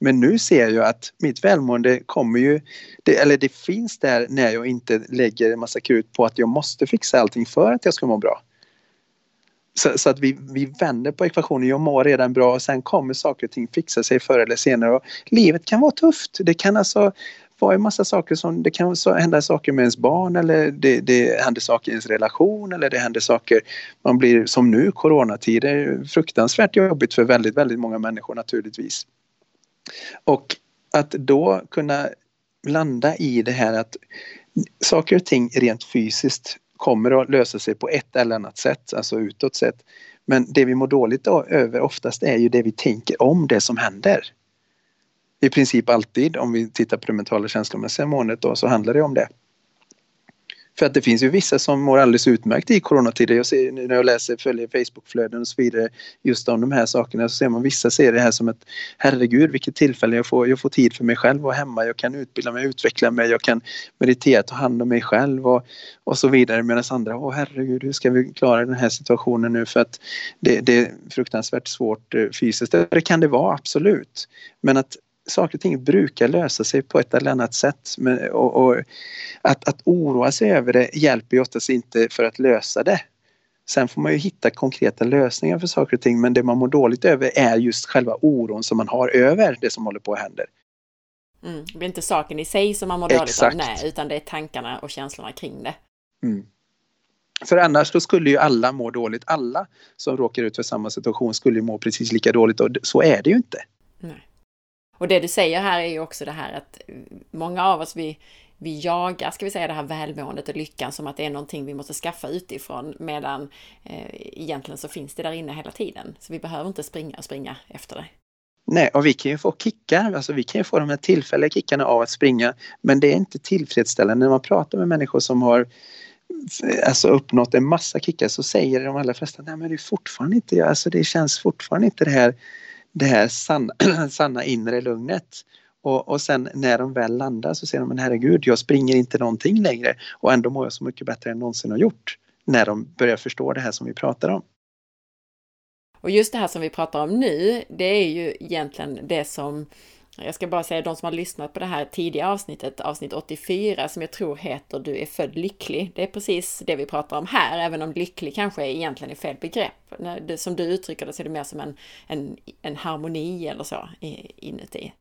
Men nu ser jag att mitt välmående kommer ju, det, eller det finns där när jag inte lägger en massa krut på att jag måste fixa allting för att jag ska må bra. Så, så, att vi, vi vänder på ekvationen, jag mår redan bra och sen kommer saker och ting fixa sig förr eller senare. Och livet kan vara tufft. Det kan alltså vara en massa saker som, det kan hända saker med ens barn eller det, det händer saker i ens relation eller det händer saker, man blir som nu, coronatider, fruktansvärt jobbigt för väldigt, väldigt många människor naturligtvis. Och att då kunna landa i det här att saker och ting rent fysiskt kommer att lösa sig på ett eller annat sätt, alltså utåt sett. Men det vi mår dåligt över oftast är ju det vi tänker om det som händer. I princip alltid, om vi tittar på det mentala känslomässiga måendet då, så handlar det om det. För att det finns ju vissa som mår alldeles utmärkt i coronatider. Jag ser när jag läser, följer Facebookflöden och så vidare just om de här sakerna så ser man vissa ser det här som ett herregud vilket tillfälle jag får. Jag får tid för mig själv och hemma. Jag kan utbilda mig, utveckla mig, jag kan meditera, ta hand om mig själv och, och så vidare. Medan andra, åh herregud hur ska vi klara den här situationen nu för att det, det är fruktansvärt svårt eh, fysiskt. Det kan det vara absolut. Men att saker och ting brukar lösa sig på ett eller annat sätt. Men, och, och att, att oroa sig över det hjälper ju oftast inte för att lösa det. Sen får man ju hitta konkreta lösningar för saker och ting men det man mår dåligt över är just själva oron som man har över det som håller på att hända. Mm, det blir inte saken i sig som man mår dåligt av, nej, utan det är tankarna och känslorna kring det. Mm. För annars skulle ju alla må dåligt. Alla som råkar ut för samma situation skulle ju må precis lika dåligt och så är det ju inte. Nej. Och det du säger här är ju också det här att många av oss, vi, vi jagar, ska vi säga, det här välmåendet och lyckan som att det är någonting vi måste skaffa utifrån, medan eh, egentligen så finns det där inne hela tiden. Så vi behöver inte springa och springa efter det. Nej, och vi kan ju få kickar, alltså vi kan ju få de här tillfälliga kickarna av att springa, men det är inte tillfredsställande. När man pratar med människor som har alltså uppnått en massa kickar så säger de allra flesta, nej men det är fortfarande inte, alltså det känns fortfarande inte det här det här sanna, sanna inre lugnet. Och, och sen när de väl landar så ser de men herregud jag springer inte någonting längre och ändå mår jag så mycket bättre än någonsin har gjort. När de börjar förstå det här som vi pratar om. Och just det här som vi pratar om nu, det är ju egentligen det som jag ska bara säga de som har lyssnat på det här tidiga avsnittet, avsnitt 84, som jag tror heter Du är född lycklig. Det är precis det vi pratar om här, även om lycklig kanske egentligen är fel begrepp. Som du uttrycker det så är det mer som en, en, en harmoni eller så inuti.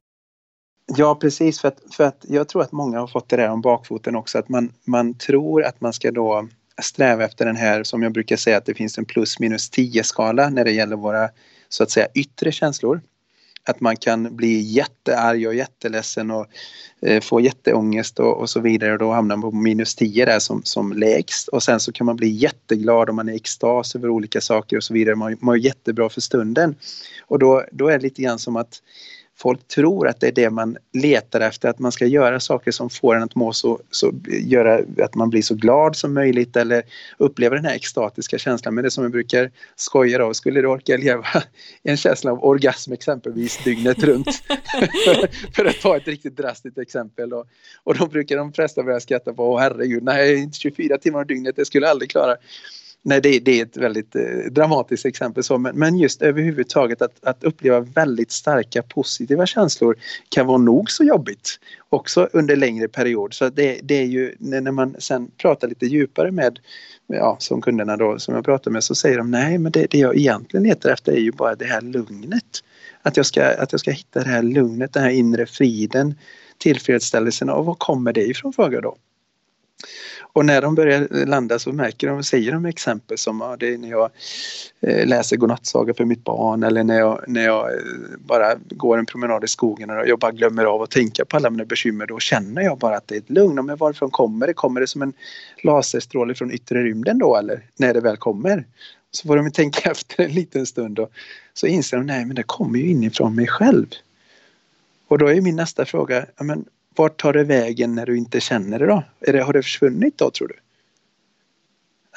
Ja, precis. För att, för att jag tror att många har fått det där om bakfoten också, att man, man tror att man ska då sträva efter den här, som jag brukar säga, att det finns en plus minus 10 skala när det gäller våra så att säga yttre känslor att man kan bli jättearg och jätteledsen och eh, få jätteångest och, och så vidare och då hamnar man på minus 10 där som, som lägst och sen så kan man bli jätteglad om man är i extas över olika saker och så vidare. Man mår jättebra för stunden. Och då, då är det lite grann som att folk tror att det är det man letar efter, att man ska göra saker som får en att må så, så göra att man blir så glad som möjligt eller uppleva den här extatiska känslan. Men det som jag brukar skoja då, skulle du orka leva en känsla av orgasm exempelvis dygnet runt? för, för, att ta ett riktigt drastiskt exempel. Och, och då brukar de flesta börja skratta på, åh herregud, nej, inte 24 timmar om dygnet, det skulle jag aldrig klara. Nej, det, det, är ett väldigt eh, dramatiskt exempel. Så, men, men just överhuvudtaget att, att uppleva väldigt starka positiva känslor kan vara nog så jobbigt. Också under längre period. Så det, det är ju när man sen pratar lite djupare med ja, som kunderna då som jag pratar med så säger de nej men det, det jag egentligen letar efter är ju bara det här lugnet. Att jag ska, att jag ska hitta det här lugnet, den här inre friden, tillfredsställelsen och var kommer det ifrån frågar jag då. Och när de börjar landa så märker de, säger de exempel som ja, det är när jag eh, läser godnattsaga för mitt barn eller när jag, när jag eh, bara går en promenad i skogen och jag bara glömmer av att tänka på alla mina bekymmer. Då känner jag bara att det är ett lugn. Men varifrån kommer det? Kommer det som en laserstråle från yttre rymden då eller när det väl kommer? Så får de tänka efter en liten stund och så inser de nej men det kommer ju inifrån mig själv. Och då är min nästa fråga, men vart tar det vägen när du inte känner det då? Är det, har det försvunnit då tror du?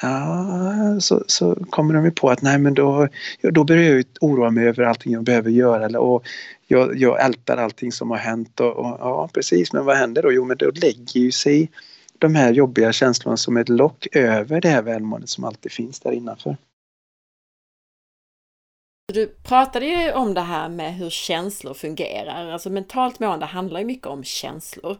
Ja, så, så kommer de ju på att nej men då, då börjar jag oroa mig över allting jag behöver göra. Eller, och jag, jag ältar allting som har hänt. Och, och, ja precis, men vad händer då? Jo men då lägger ju sig de här jobbiga känslorna som ett lock över det här välmåendet som alltid finns där innanför. Du pratade ju om det här med hur känslor fungerar. Alltså mentalt mående handlar ju mycket om känslor.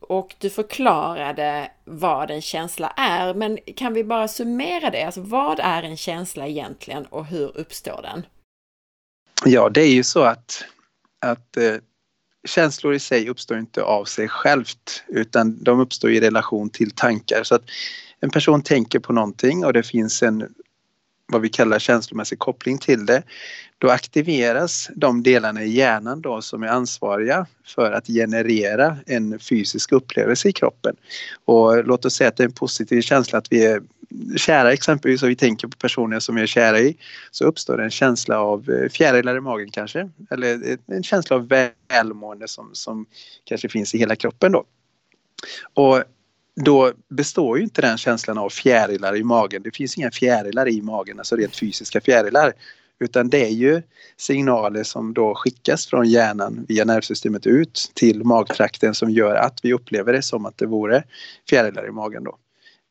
Och du förklarade vad en känsla är, men kan vi bara summera det? Alltså vad är en känsla egentligen och hur uppstår den? Ja, det är ju så att, att eh, känslor i sig uppstår inte av sig självt utan de uppstår i relation till tankar. Så att en person tänker på någonting och det finns en vad vi kallar känslomässig koppling till det, då aktiveras de delarna i hjärnan då som är ansvariga för att generera en fysisk upplevelse i kroppen. Och låt oss säga att det är en positiv känsla att vi är kära exempelvis och vi tänker på personer som vi är kära i så uppstår en känsla av eh, fjärilar i magen kanske eller en känsla av välmående som, som kanske finns i hela kroppen då. Och då består ju inte den känslan av fjärilar i magen. Det finns inga fjärilar i magen, alltså rent fysiska fjärilar. Utan det är ju signaler som då skickas från hjärnan via nervsystemet ut till magtrakten som gör att vi upplever det som att det vore fjärilar i magen då.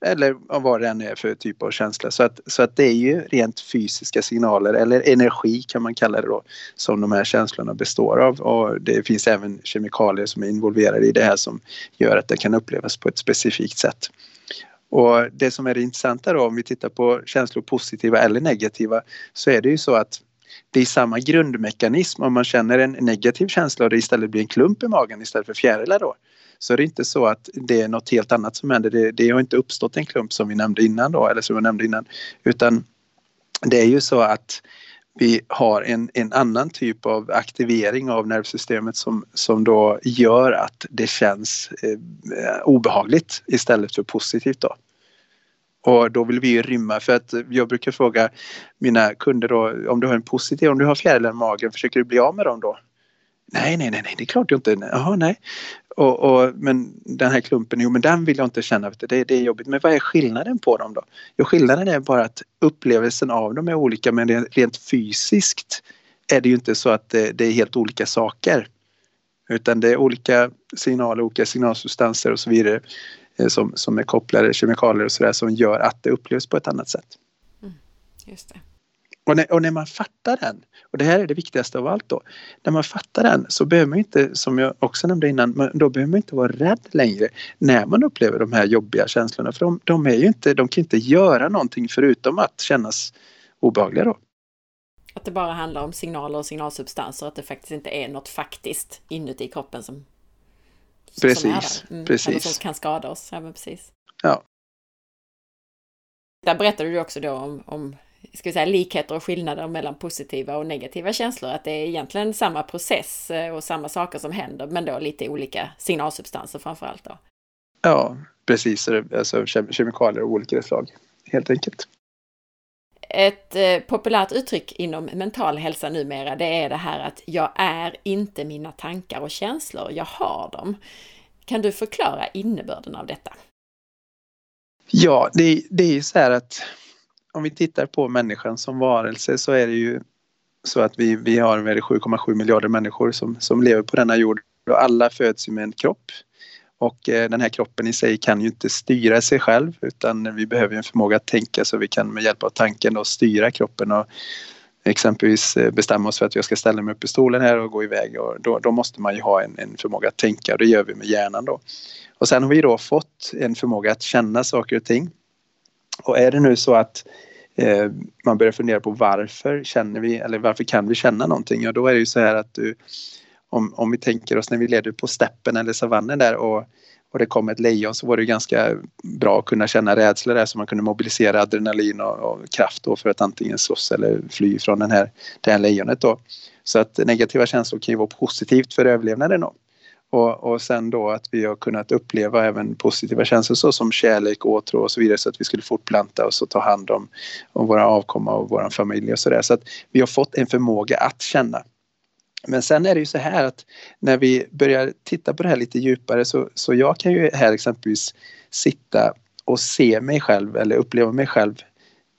Eller vad det än är för typ av känsla. Så att, så att det är ju rent fysiska signaler eller energi kan man kalla det då som de här känslorna består av. Och det finns även kemikalier som är involverade i det här som gör att det kan upplevas på ett specifikt sätt. Och det som är det intressanta då om vi tittar på känslor positiva eller negativa så är det ju så att det är samma grundmekanism om man känner en negativ känsla och det istället blir en klump i magen istället för fjärilar då så är det inte så att det är något helt annat som händer. Det, det har inte uppstått en klump som vi nämnde innan då, eller som jag nämnde innan. Utan det är ju så att vi har en, en annan typ av aktivering av nervsystemet som, som då gör att det känns eh, obehagligt istället för positivt då. Och då vill vi ju rymma för att jag brukar fråga mina kunder då om du har en positiv, om du har fjärilar i magen, försöker du bli av med dem då? Nej, nej, nej, nej, det är klart jag inte. Jaha, nej. Och, och, men den här klumpen, jo men den vill jag inte känna, det, det är jobbigt. Men vad är skillnaden på dem då? Jo, skillnaden är bara att upplevelsen av dem är olika men rent fysiskt är det ju inte så att det, det är helt olika saker. Utan det är olika signaler, olika signalsubstanser och så vidare eh, som, som är kopplade, kemikalier och sådär som gör att det upplevs på ett annat sätt. Mm, just det. Och när, och när, man fattar den, och det här är det viktigaste av allt då, när man fattar den så behöver man inte, som jag också nämnde innan, då behöver man inte vara rädd längre när man upplever de här jobbiga känslorna. För de, de är ju inte, de kan inte göra någonting förutom att kännas obehagliga då. Att det bara handlar om signaler och signalsubstanser, att det faktiskt inte är något faktiskt inuti kroppen som, precis, som, mm, precis. som kan skada oss. Ja, precis. Ja. Där berättade du också då om, om ska vi säga, likheter och skillnader mellan positiva och negativa känslor. Att det är egentligen samma process eh, och samma saker som händer, men då lite olika signalsubstanser framför allt. Då. Ja, precis. Alltså kemikalier av olika slag, helt enkelt. Ett eh, populärt uttryck inom mental hälsa numera, det är det här att jag är inte mina tankar och känslor, jag har dem. Kan du förklara innebörden av detta? Ja, det, det är ju så här att om vi tittar på människan som varelse så är det ju så att vi, vi har 7,7 miljarder människor som, som lever på denna jord och alla föds ju med en kropp. Och eh, den här kroppen i sig kan ju inte styra sig själv utan vi behöver en förmåga att tänka så vi kan med hjälp av tanken då styra kroppen och exempelvis eh, bestämma oss för att jag ska ställa mig upp i stolen här och gå iväg och då, då måste man ju ha en, en förmåga att tänka och det gör vi med hjärnan då. Och sen har vi då fått en förmåga att känna saker och ting och är det nu så att eh, man börjar fundera på varför känner vi eller varför kan vi känna någonting? Ja, då är det ju så här att du om, om vi tänker oss när vi leder på steppen eller savannen där och, och det kom ett lejon så var det ganska bra att kunna känna rädsla där så man kunde mobilisera adrenalin och, och kraft då för att antingen slåss eller fly från den här, det här lejonet då. Så att negativa känslor kan ju vara positivt för överlevnaden då. Och, och sen då att vi har kunnat uppleva även positiva känslor så som kärlek, åtrå och så vidare så att vi skulle fortplanta oss och ta hand om, om våra avkomma och vår familj och sådär. Så att vi har fått en förmåga att känna. Men sen är det ju så här att när vi börjar titta på det här lite djupare så, så jag kan ju här exempelvis sitta och se mig själv eller uppleva mig själv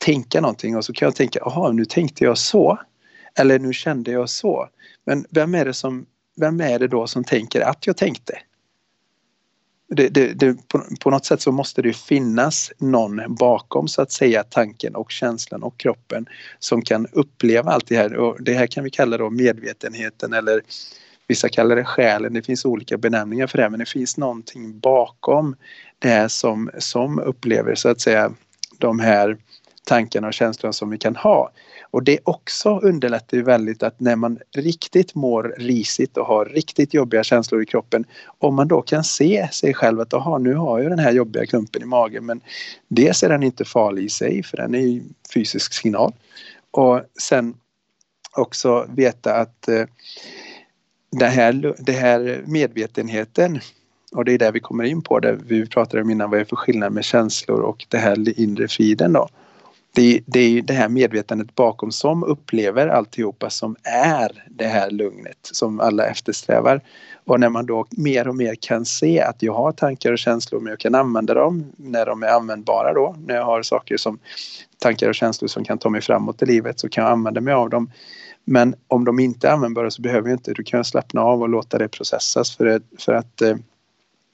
tänka någonting och så kan jag tänka, jaha nu tänkte jag så. Eller nu kände jag så. Men vem är det, som, vem är det då som tänker att jag tänkte? Det, det, det, på, på, något sätt så måste det finnas någon bakom så att säga tanken och känslan och kroppen som kan uppleva allt det här. Och det här kan vi kalla då medvetenheten eller vissa kallar det själen. Det finns olika benämningar för det men det finns någonting bakom det här som, som upplever så att säga de här tankarna och känslorna som vi kan ha. Och det också underlättar ju väldigt att när man riktigt mår risigt och har riktigt jobbiga känslor i kroppen om man då kan se sig själv att aha, nu har jag den här jobbiga klumpen i magen men dels är den inte farlig i sig för den är ju fysisk signal. Och sen också veta att eh, det här, det här medvetenheten och det är där vi kommer in på det vi pratade om innan vad är för skillnad med känslor och det här inre friden då? Det, det är ju det här medvetandet bakom som upplever alltihopa som är det här lugnet som alla eftersträvar. Och när man då mer och mer kan se att jag har tankar och känslor men jag kan använda dem när de är användbara då. När jag har saker som tankar och känslor som kan ta mig framåt i livet så kan jag använda mig av dem. Men om de inte är användbara så behöver jag inte, då kan jag slappna av och låta det processas för, att, för att eh,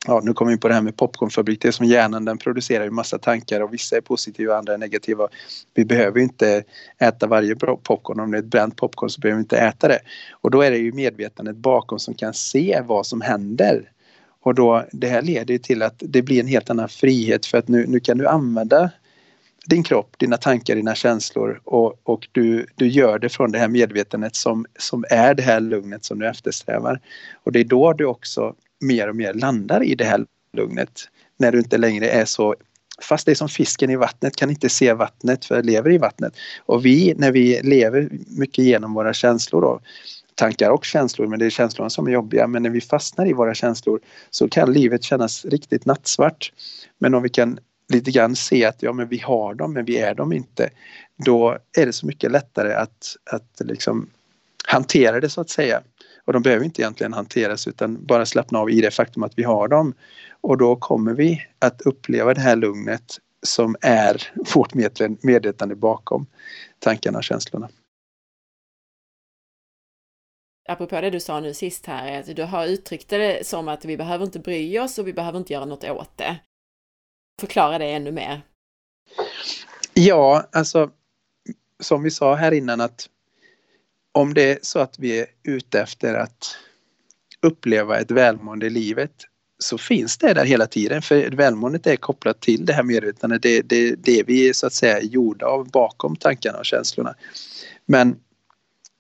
ja, nu kommer vi in på det här med popcornfabrik. Det är som hjärnan, den producerar ju massa tankar och vissa är positiva och andra är negativa. Vi behöver inte äta varje popcorn. Om det är ett bränt popcorn så behöver vi inte äta det. Och då är det ju medvetandet bakom som kan se vad som händer. Och då, det här leder till att det blir en helt annan frihet för att nu, nu kan du använda din kropp, dina tankar, dina känslor och, och du, du gör det från det här medvetandet som, som är det här lugnet som du eftersträvar. Och det är då du också mer och mer landar i det här lugnet. När du inte längre är så Fast det är som fisken i vattnet, kan inte se vattnet för lever i vattnet. Och vi, när vi lever mycket genom våra känslor då, tankar och känslor, men det är känslorna som är jobbiga. Men när vi fastnar i våra känslor så kan livet kännas riktigt nattsvart. Men om vi kan lite grann se att ja, men vi har dem, men vi är dem inte. Då är det så mycket lättare att, att liksom hantera det så att säga. Och de behöver inte egentligen hanteras utan bara slappna av i det faktum att vi har dem. Och då kommer vi att uppleva det här lugnet som är vårt medvetande bakom tankarna och känslorna. Apropå det du sa nu sist här, att du har uttryckt det som att vi behöver inte bry oss och vi behöver inte göra något åt det. Förklara det ännu mer. Ja, alltså som vi sa här innan att om det är så att vi är ute efter att uppleva ett välmående i livet så finns det där hela tiden för välmåendet är kopplat till det här medvetandet. Det är det, det vi är så att säga gjorda av bakom tankarna och känslorna. Men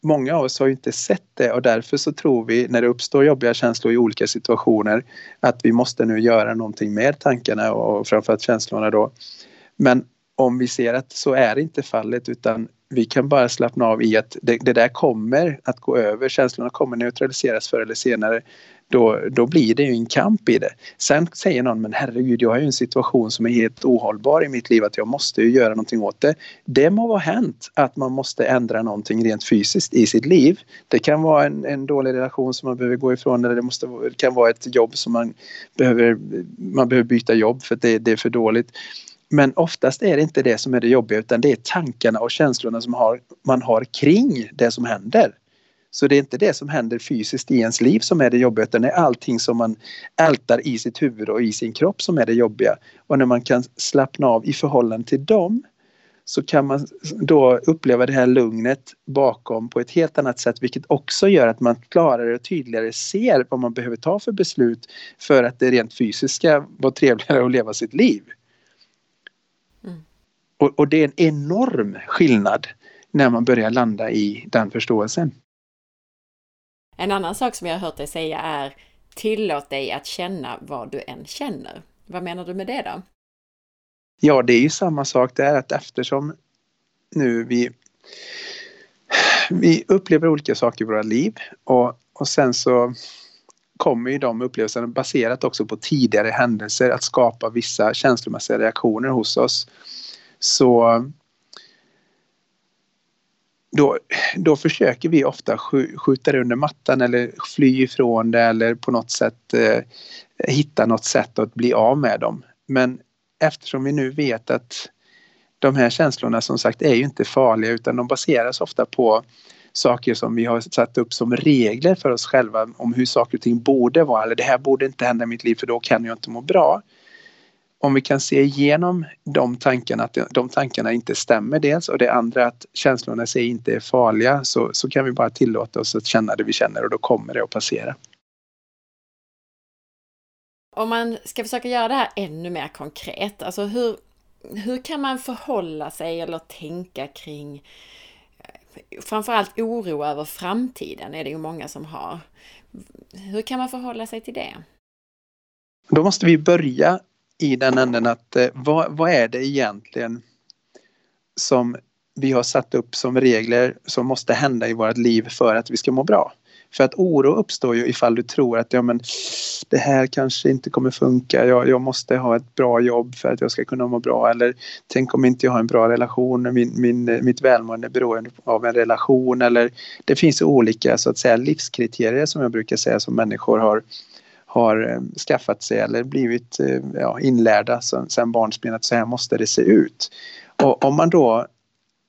många av oss har ju inte sett det och därför så tror vi när det uppstår jobbiga känslor i olika situationer att vi måste nu göra någonting med tankarna och framförallt känslorna då. Men om vi ser att så är inte fallet utan vi kan bara slappna av i att det, det, där kommer att gå över, känslorna kommer neutraliseras förr eller senare. Då, då blir det ju en kamp i det. Sen säger någon, men herregud, jag har ju en situation som är helt ohållbar i mitt liv, att jag måste ju göra någonting åt det. Det må vara hänt att man måste ändra någonting rent fysiskt i sitt liv. Det kan vara en, en dålig relation som man behöver gå ifrån eller det, måste, det kan vara ett jobb som man behöver, man behöver byta jobb för att det, det är för dåligt. Men oftast är det inte det som är det jobbiga utan det är tankarna och känslorna som har, man har kring det som händer. Så det är inte det som händer fysiskt i ens liv som är det jobbiga utan det är allting som man ältar i sitt huvud och i sin kropp som är det jobbiga. Och när man kan slappna av i förhållande till dem så kan man då uppleva det här lugnet bakom på ett helt annat sätt vilket också gör att man klarare och tydligare ser vad man behöver ta för beslut för att det rent fysiska var trevligare att leva sitt liv. Och, och det är en enorm skillnad när man börjar landa i den förståelsen. En annan sak som jag har hört dig säga är tillåt dig att känna vad du än känner. Vad menar du med det då? Ja, det är ju samma sak där att eftersom nu vi, vi upplever olika saker i våra liv och, och sen så kommer ju de upplevelserna baserat också på tidigare händelser att skapa vissa känslomässiga reaktioner hos oss så då, då försöker vi ofta skjuta det under mattan eller fly ifrån det eller på något sätt eh, hitta något sätt att bli av med dem. Men eftersom vi nu vet att de här känslorna som sagt är ju inte farliga utan de baseras ofta på saker som vi har satt upp som regler för oss själva om hur saker och ting borde vara. Eller det här borde inte hända i mitt liv för då kan jag inte må bra. Om vi kan se igenom de tankarna, att de tankarna inte stämmer dels och det andra att känslorna i sig inte är farliga så, så kan vi bara tillåta oss att känna det vi känner och då kommer det att passera. Om man ska försöka göra det här ännu mer konkret, alltså hur, hur kan man förhålla sig eller tänka kring framförallt oro över framtiden är det ju många som har. Hur kan man förhålla sig till det? Då måste vi börja i den änden att eh, vad, vad är det egentligen som vi har satt upp som regler som måste hända i vårt liv för att vi ska må bra? För att oro uppstår ju ifall du tror att ja, men, det här kanske inte kommer funka. Jag, jag måste ha ett bra jobb för att jag ska kunna må bra. Eller tänk om inte jag har en bra relation. Min, min, mitt välmående beror av en relation. Eller det finns olika så att säga livskriterier som jag brukar säga som människor har har eh, skaffat sig eller blivit eh, ja, inlärda sedan barnsben att så här måste det se ut. Och om man då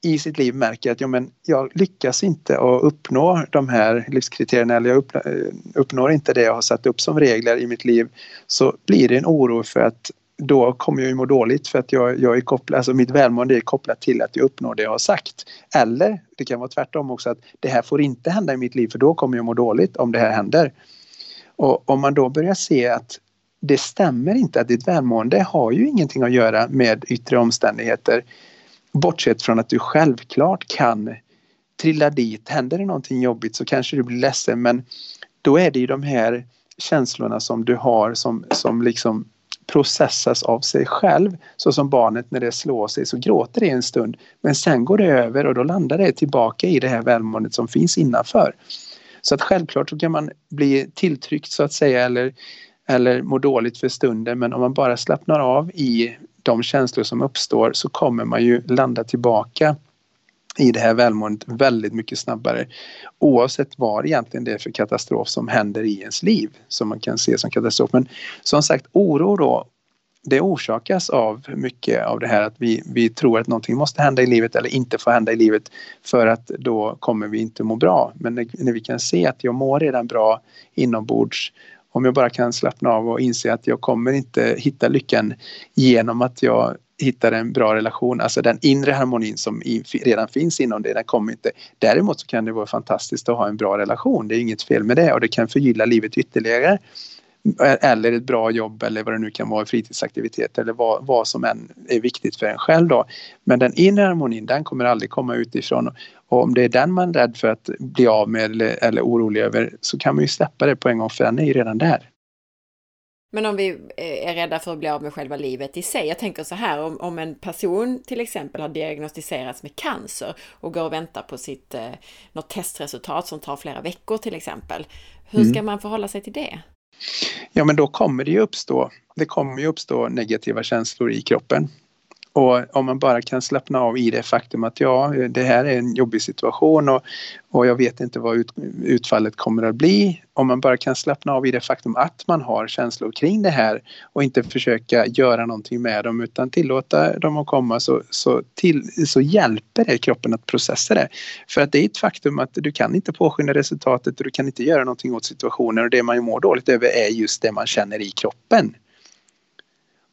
i sitt liv märker att ja, men jag lyckas inte att uppnå de här livskriterierna eller jag eh, uppnår inte det jag har satt upp som regler i mitt liv så blir det en oro för att då kommer jag ju må dåligt för att jag, jag är kopplad, alltså mitt välmående är kopplat till att jag uppnår det jag har sagt. Eller det kan vara tvärtom också att det här får inte hända i mitt liv för då kommer jag må dåligt om det här händer. Och om man då börjar se att det stämmer inte att ditt välmående har ju ingenting att göra med yttre omständigheter Bortsett från att du självklart kan trilla dit. Händer det någonting jobbigt så kanske du blir ledsen men då är det ju de här känslorna som du har som, som liksom processas av sig själv. Så som barnet när det slår sig så gråter det en stund men sen går det över och då landar det tillbaka i det här välmåendet som finns innanför. Så att självklart så kan man bli tilltryckt så att säga eller, eller må dåligt för stunden men om man bara slappnar av i de känslor som uppstår så kommer man ju landa tillbaka i det här välmåendet väldigt mycket snabbare. Oavsett vad egentligen det är för katastrof som händer i ens liv som man kan se som katastrof. Men som sagt oro då det orsakas av mycket av det här att vi, vi tror att någonting måste hända i livet eller inte får hända i livet för att då kommer vi inte må bra. Men när, när vi kan se att jag mår redan bra inombords om jag bara kan slappna av och inse att jag kommer inte hitta lyckan genom att jag hittar en bra relation, alltså den inre harmonin som redan finns inom det, den kommer inte. Däremot så kan det vara fantastiskt att ha en bra relation, det är inget fel med det och det kan förgylla livet ytterligare eller ett bra jobb eller vad det nu kan vara, fritidsaktivitet eller vad, vad som än är viktigt för en själv då. Men den inre harmonin den kommer aldrig komma utifrån och om det är den man är rädd för att bli av med eller, eller orolig över så kan man ju släppa det på en gång för den är ju redan där. Men om vi är rädda för att bli av med själva livet i sig. Jag tänker så här om, om en person till exempel har diagnostiserats med cancer och går och väntar på sitt eh, något testresultat som tar flera veckor till exempel. Hur ska mm. man förhålla sig till det? Ja men då kommer det ju uppstå, det kommer ju uppstå negativa känslor i kroppen. Och om man bara kan slappna av i det faktum att ja, det här är en jobbig situation och, och jag vet inte vad ut, utfallet kommer att bli. Om man bara kan slappna av i det faktum att man har känslor kring det här och inte försöka göra någonting med dem utan tillåta dem att komma så, så, till, så hjälper det kroppen att processa det. För att det är ett faktum att du kan inte påskynda resultatet och du kan inte göra någonting åt situationen och det man mår dåligt över är just det man känner i kroppen.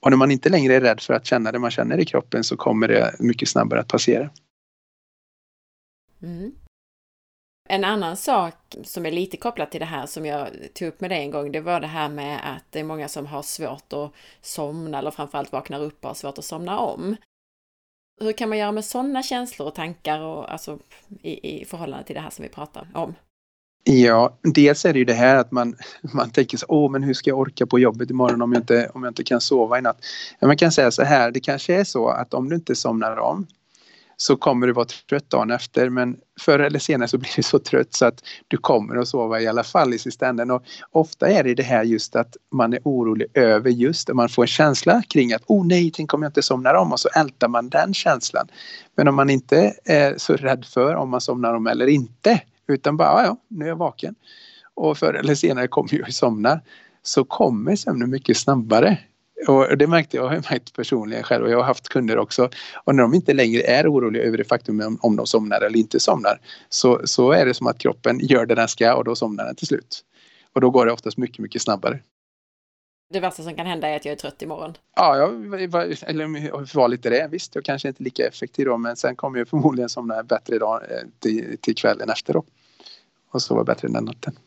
Och när man inte längre är rädd för att känna det man känner i kroppen så kommer det mycket snabbare att passera. Mm. En annan sak som är lite kopplat till det här som jag tog upp med dig en gång, det var det här med att det är många som har svårt att somna eller framförallt vaknar upp och har svårt att somna om. Hur kan man göra med sådana känslor och tankar och alltså i, i förhållande till det här som vi pratar om? Ja, dels är det ju det här att man, man tänker så åh men hur ska jag orka på jobbet imorgon om jag inte, om jag inte kan sova i natt. man kan säga så här, det kanske är så att om du inte somnar om så kommer du vara trött dagen efter men förr eller senare så blir du så trött så att du kommer att sova i alla fall i sista änden. Och ofta är det det här just att man är orolig över just det, man får en känsla kring att oh nej, tänk om jag inte somnar om och så ältar man den känslan. Men om man inte är så rädd för om man somnar om eller inte utan bara, ja, nu är jag vaken. Och förr eller senare kommer jag somna. Så kommer sömnen mycket snabbare. Och det märkte jag, jag har märkt personligen själv och jag har haft kunder också. Och när de inte längre är oroliga över det faktum om, om de somnar eller inte somnar så, så är det som att kroppen gör det den ska och då somnar den till slut. Och då går det oftast mycket, mycket snabbare. Det värsta som kan hända är att jag är trött imorgon. Ja, jag var, eller var lite det. Visst, jag kanske inte är lika effektiv då, men sen kommer jag förmodligen somna bättre idag eh, till, till kvällen efter då. Och sova bättre den natten.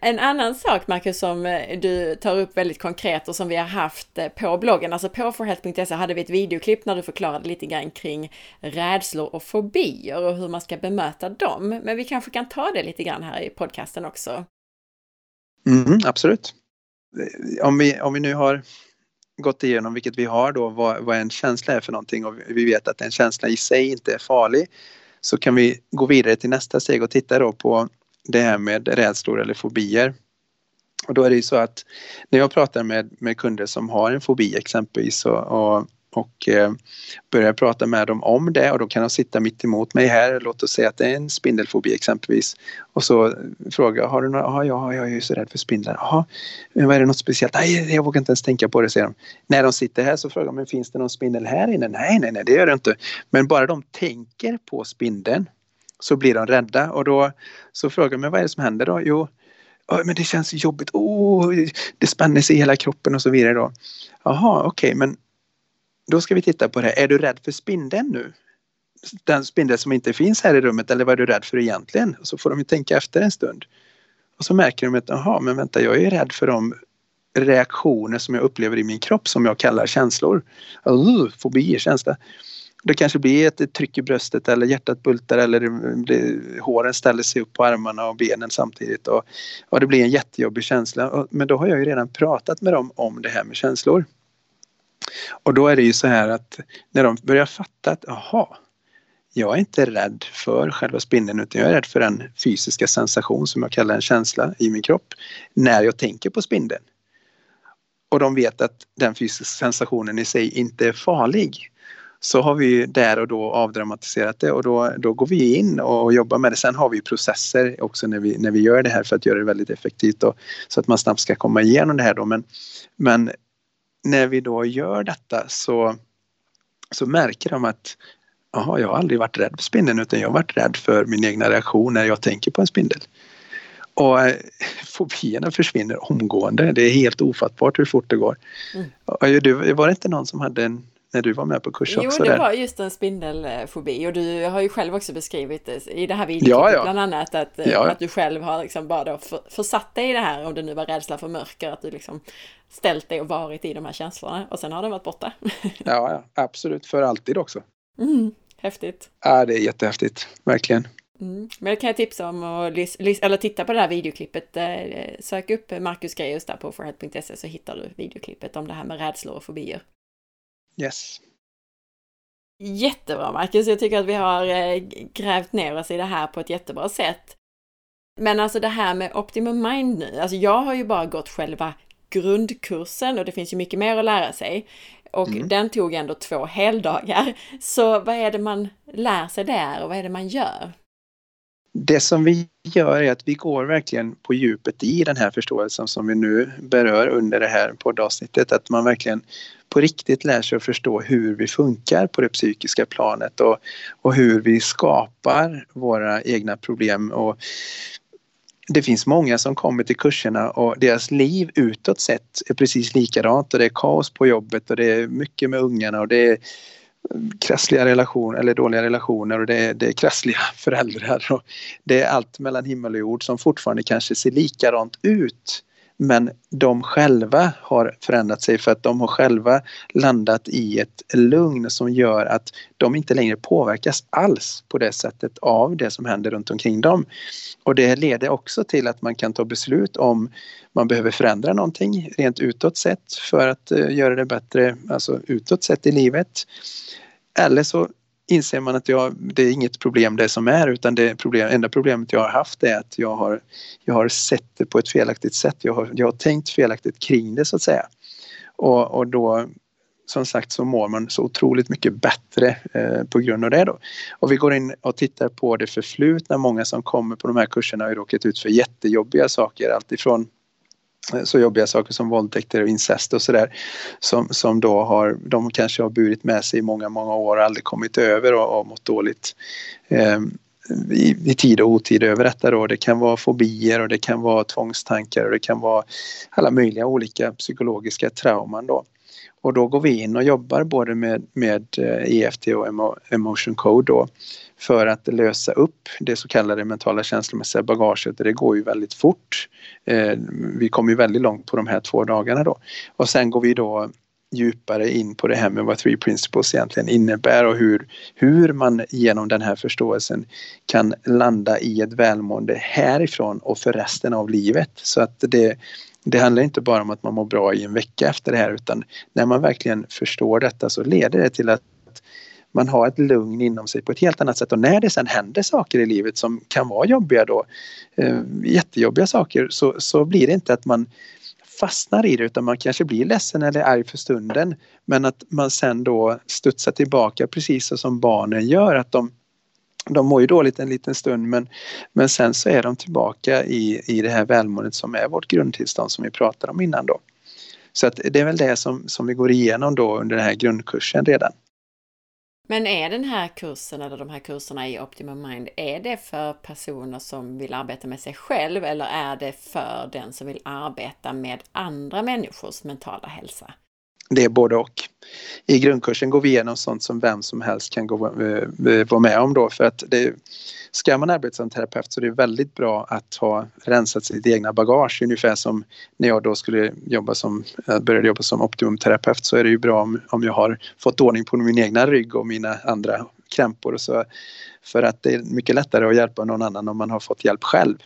En annan sak Marcus som eh, du tar upp väldigt konkret och som vi har haft eh, på bloggen, alltså på forhealth.se hade vi ett videoklipp när du förklarade lite grann kring rädslor och fobier och hur man ska bemöta dem. Men vi kanske kan ta det lite grann här i podcasten också. Mm, absolut. Eh, om vi, om vi nu har gått igenom, vilket vi har då, vad, vad en känsla är för någonting och vi vet att en känsla i sig inte är farlig så kan vi gå vidare till nästa steg och titta då på det här med rädslor eller fobier. Och då är det ju så att när jag pratar med, med kunder som har en fobi exempelvis och, och, och eh, börjar prata med dem om det och då kan de sitta mitt emot mig här, låt oss säga att det är en spindelfobi exempelvis. Och så frågar jag, har du några, ja, jag är ju så rädd för spindlar. Jaha, men vad är det något speciellt? Nej, jag vågar inte ens tänka på det, säger de. När de sitter här så frågar de, finns det någon spindel här inne? Nej, nej, nej, det gör det inte. Men bara de tänker på spindeln så blir de rädda och då så frågar de men vad är det som händer då? Jo, men det känns jobbigt, oh, det spänner sig i hela kroppen och så vidare då. Jaha, okej, okay, men då ska vi titta på det. Är du rädd för spindeln nu? Den spindel som inte finns här i rummet eller vad är du rädd för egentligen? Och så får de ju tänka efter en stund. Och så märker de att, jaha, men vänta, jag är rädd för de reaktioner som jag upplever i min kropp som jag kallar känslor. Uh, fobi, känsla det kanske blir ett tryck i bröstet eller hjärtat bultar eller det, håren ställer sig upp på armarna och benen samtidigt och, och det blir en jättejobbig känsla. Men då har jag ju redan pratat med dem om det här med känslor. Och då är det ju så här att när de börjar fatta att aha, jag är inte rädd för själva spindeln utan jag är rädd för den fysiska sensation som jag kallar en känsla i min kropp när jag tänker på spindeln. Och de vet att den fysiska sensationen i sig inte är farlig så har vi där och då avdramatiserat det och då, då går vi in och jobbar med det. Sen har vi processer också när vi, när vi gör det här för att göra det väldigt effektivt och, så att man snabbt ska komma igenom det här då. Men, men när vi då gör detta så, så märker de att Jaha, jag har aldrig varit rädd för spindeln utan jag har varit rädd för min egna reaktion när jag tänker på en spindel. Och eh, fobierna försvinner omgående. Det är helt ofattbart hur fort det går. Mm. Var det inte någon som hade en när du var med på kurs också? Jo, det där. var just en spindelfobi och du har ju själv också beskrivit det i det här videoklippet ja, ja. bland annat att, ja. att du själv har liksom bara för, försatt dig i det här, om det nu var rädsla för mörker, att du liksom ställt dig och varit i de här känslorna och sen har de varit borta. ja, absolut, för alltid också. Mm, häftigt. Ja, det är jättehäftigt, verkligen. Mm. Men det kan jag tipsa om att eller titta på det här videoklippet. Eh, sök upp Marcus Greus där på forhead.se så hittar du videoklippet om det här med rädslor och fobier. Yes. Jättebra Marcus, jag tycker att vi har eh, grävt ner oss i det här på ett jättebra sätt. Men alltså det här med Optimum Mind nu, alltså jag har ju bara gått själva grundkursen och det finns ju mycket mer att lära sig. Och mm. den tog ändå två heldagar. Så vad är det man lär sig där och vad är det man gör? Det som vi gör är att vi går verkligen på djupet i den här förståelsen som vi nu berör under det här poddavsnittet. Att man verkligen på riktigt lär sig att förstå hur vi funkar på det psykiska planet och, och hur vi skapar våra egna problem. Och det finns många som kommer till kurserna och deras liv utåt sett är precis likadant och det är kaos på jobbet och det är mycket med ungarna och det är krassliga relationer eller dåliga relationer och det är, det är krassliga föräldrar och det är allt mellan himmel och jord som fortfarande kanske ser likadant ut. Men de själva har förändrat sig för att de har själva landat i ett lugn som gör att de inte längre påverkas alls på det sättet av det som händer runt omkring dem. Och det leder också till att man kan ta beslut om man behöver förändra någonting rent utåt sett för att eh, göra det bättre, alltså utåt sett i livet. Eller så inser man att jag, det är inget problem det som är utan det problem, enda problemet jag har haft är att jag har, jag har sett det på ett felaktigt sätt. Jag har, jag har tänkt felaktigt kring det så att säga. Och, och då som sagt så mår man så otroligt mycket bättre eh, på grund av det då. Och vi går in och tittar på det förflutna. Många som kommer på de här kurserna har ju råkat ut för jättejobbiga saker. Alltifrån Eh, så jobbiga saker som våldtäkter och incest och sådär som, som då har, de kanske har burit med sig i många, många år och aldrig kommit över och, och mått dåligt eh, i, i, tid och otid över detta då. Det kan vara fobier och det kan vara tvångstankar och det kan vara alla möjliga olika psykologiska trauman då. Och då går vi in och jobbar både med, med eh, EFT och emotion code då för att lösa upp det så kallade mentala känslomässiga bagaget. Det går ju väldigt fort. Eh, vi kommer ju väldigt långt på de här två dagarna då. Och sen går vi då djupare in på det här med vad Three Principles egentligen innebär och hur, hur man genom den här förståelsen kan landa i ett välmående härifrån och för resten av livet. Så att det, det handlar inte bara om att man mår bra i en vecka efter det här utan när man verkligen förstår detta så leder det till att man har ett lugn inom sig på ett helt annat sätt. Och när det sen händer saker i livet som kan vara jobbiga då, eh, jättejobbiga saker, så, så blir det inte att man fastnar i det utan man kanske blir ledsen eller arg för stunden. Men att man sen då studsar tillbaka precis så som barnen gör att de de mår ju dåligt en liten stund men, men sen så är de tillbaka i, i det här välmåendet som är vårt grundtillstånd som vi pratade om innan då. Så att det är väl det som, som vi går igenom då under den här grundkursen redan. Men är den här kursen eller de här kurserna i Optimum Mind, är det för personer som vill arbeta med sig själv eller är det för den som vill arbeta med andra människors mentala hälsa? Det är både och. I grundkursen går vi igenom sånt som vem som helst kan gå, eh, eh, vara med om då för att det, ska man arbeta som terapeut så är det väldigt bra att ha rensat sitt egna bagage ungefär som när jag då skulle jobba som, eh, började jobba som optimumterapeut så är det ju bra om, om jag har fått ordning på min egna rygg och mina andra krämpor och så för att det är mycket lättare att hjälpa någon annan om man har fått hjälp själv.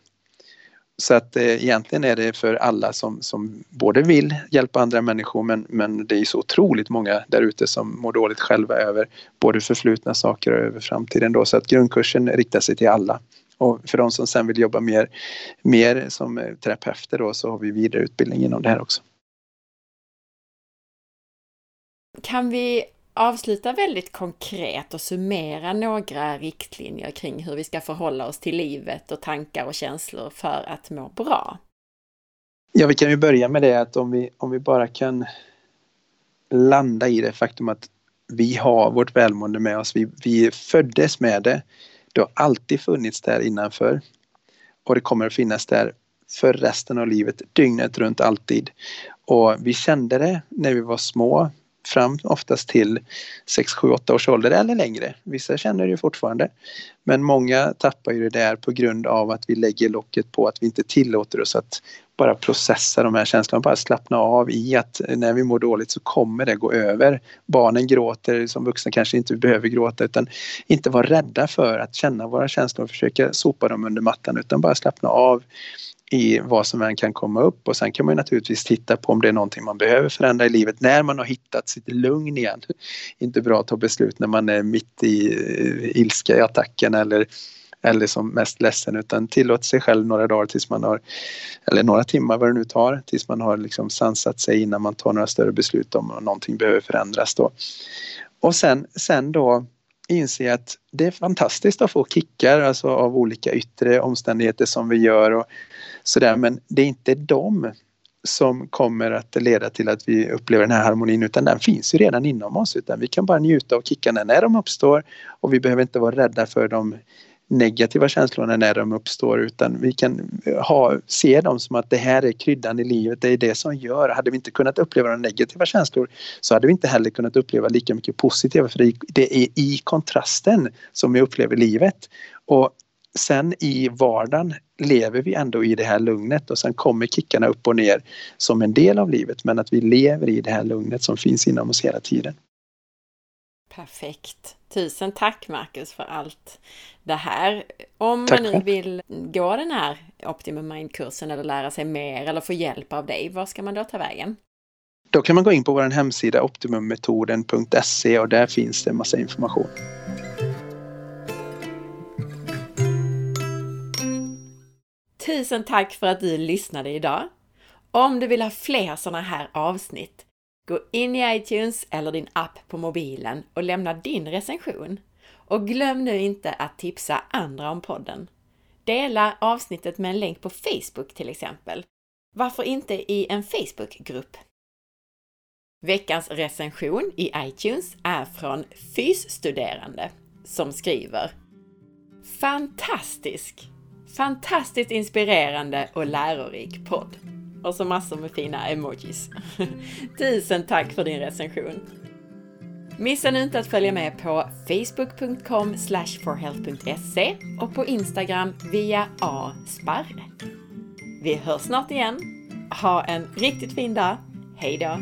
Så att eh, egentligen är det för alla som, som både vill hjälpa andra människor men, men det är så otroligt många där ute som mår dåligt själva över både förflutna saker och över framtiden då. Så att grundkursen riktar sig till alla. Och för de som sen vill jobba mer, mer som eh, terapeuter då så har vi vidareutbildning inom det här också. Kan vi avsluta väldigt konkret och summera några riktlinjer kring hur vi ska förhålla oss till livet och tankar och känslor för att må bra? Ja, vi kan ju börja med det att om vi, om vi bara kan landa i det faktum att vi har vårt välmående med oss. Vi, vi föddes med det. Det har alltid funnits där innanför och det kommer att finnas där för resten av livet, dygnet runt alltid. Och vi kände det när vi var små fram oftast till 6, 7, 8 års ålder eller längre. Vissa känner det fortfarande. Men många tappar ju det där på grund av att vi lägger locket på att vi inte tillåter oss att bara processa de här känslorna, bara slappna av i att när vi mår dåligt så kommer det gå över. Barnen gråter, som vuxna kanske inte behöver gråta utan inte vara rädda för att känna våra känslor och försöka sopa dem under mattan utan bara slappna av i vad som än kan komma upp och sen kan man naturligtvis titta på om det är någonting man behöver förändra i livet när man har hittat sitt lugn igen. Inte bra att ta beslut när man är mitt i eh, ilska i attacken eller eller som mest ledsen utan tillåt sig själv några dagar tills man har eller några timmar vad det nu tar tills man har liksom sansat sig innan man tar några större beslut om någonting behöver förändras då. Och sen, sen då inse att det är fantastiskt att få kickar alltså av olika yttre omständigheter som vi gör och sådär men det är inte de som kommer att leda till att vi upplever den här harmonin utan den finns ju redan inom oss utan vi kan bara njuta av kickarna när de uppstår och vi behöver inte vara rädda för de negativa känslorna när de uppstår utan vi kan ha, se dem som att det här är kryddan i livet, det är det som gör. Hade vi inte kunnat uppleva de negativa känslor så hade vi inte heller kunnat uppleva lika mycket positiva för det är i kontrasten som vi upplever livet. Och sen i vardagen lever vi ändå i det här lugnet och sen kommer kickarna upp och ner som en del av livet men att vi lever i det här lugnet som finns inom oss hela tiden. Perfekt. Tusen tack Marcus för allt det här. Om tack. man nu vill gå den här Optimum Mind-kursen eller lära sig mer eller få hjälp av dig, var ska man då ta vägen? Då kan man gå in på vår hemsida optimummetoden.se och där finns det en massa information. Tusen tack för att du lyssnade idag! Om du vill ha fler sådana här avsnitt, gå in i iTunes eller din app på mobilen och lämna din recension. Och glöm nu inte att tipsa andra om podden. Dela avsnittet med en länk på Facebook till exempel. Varför inte i en Facebookgrupp? Veckans recension i iTunes är från Fysstuderande som skriver Fantastisk! Fantastiskt inspirerande och lärorik podd. Och så massor med fina emojis. Tusen tack för din recension! Missa nu inte att följa med på facebook.com forhealth.se och på Instagram via asparre. Vi hörs snart igen. Ha en riktigt fin dag. Hejdå!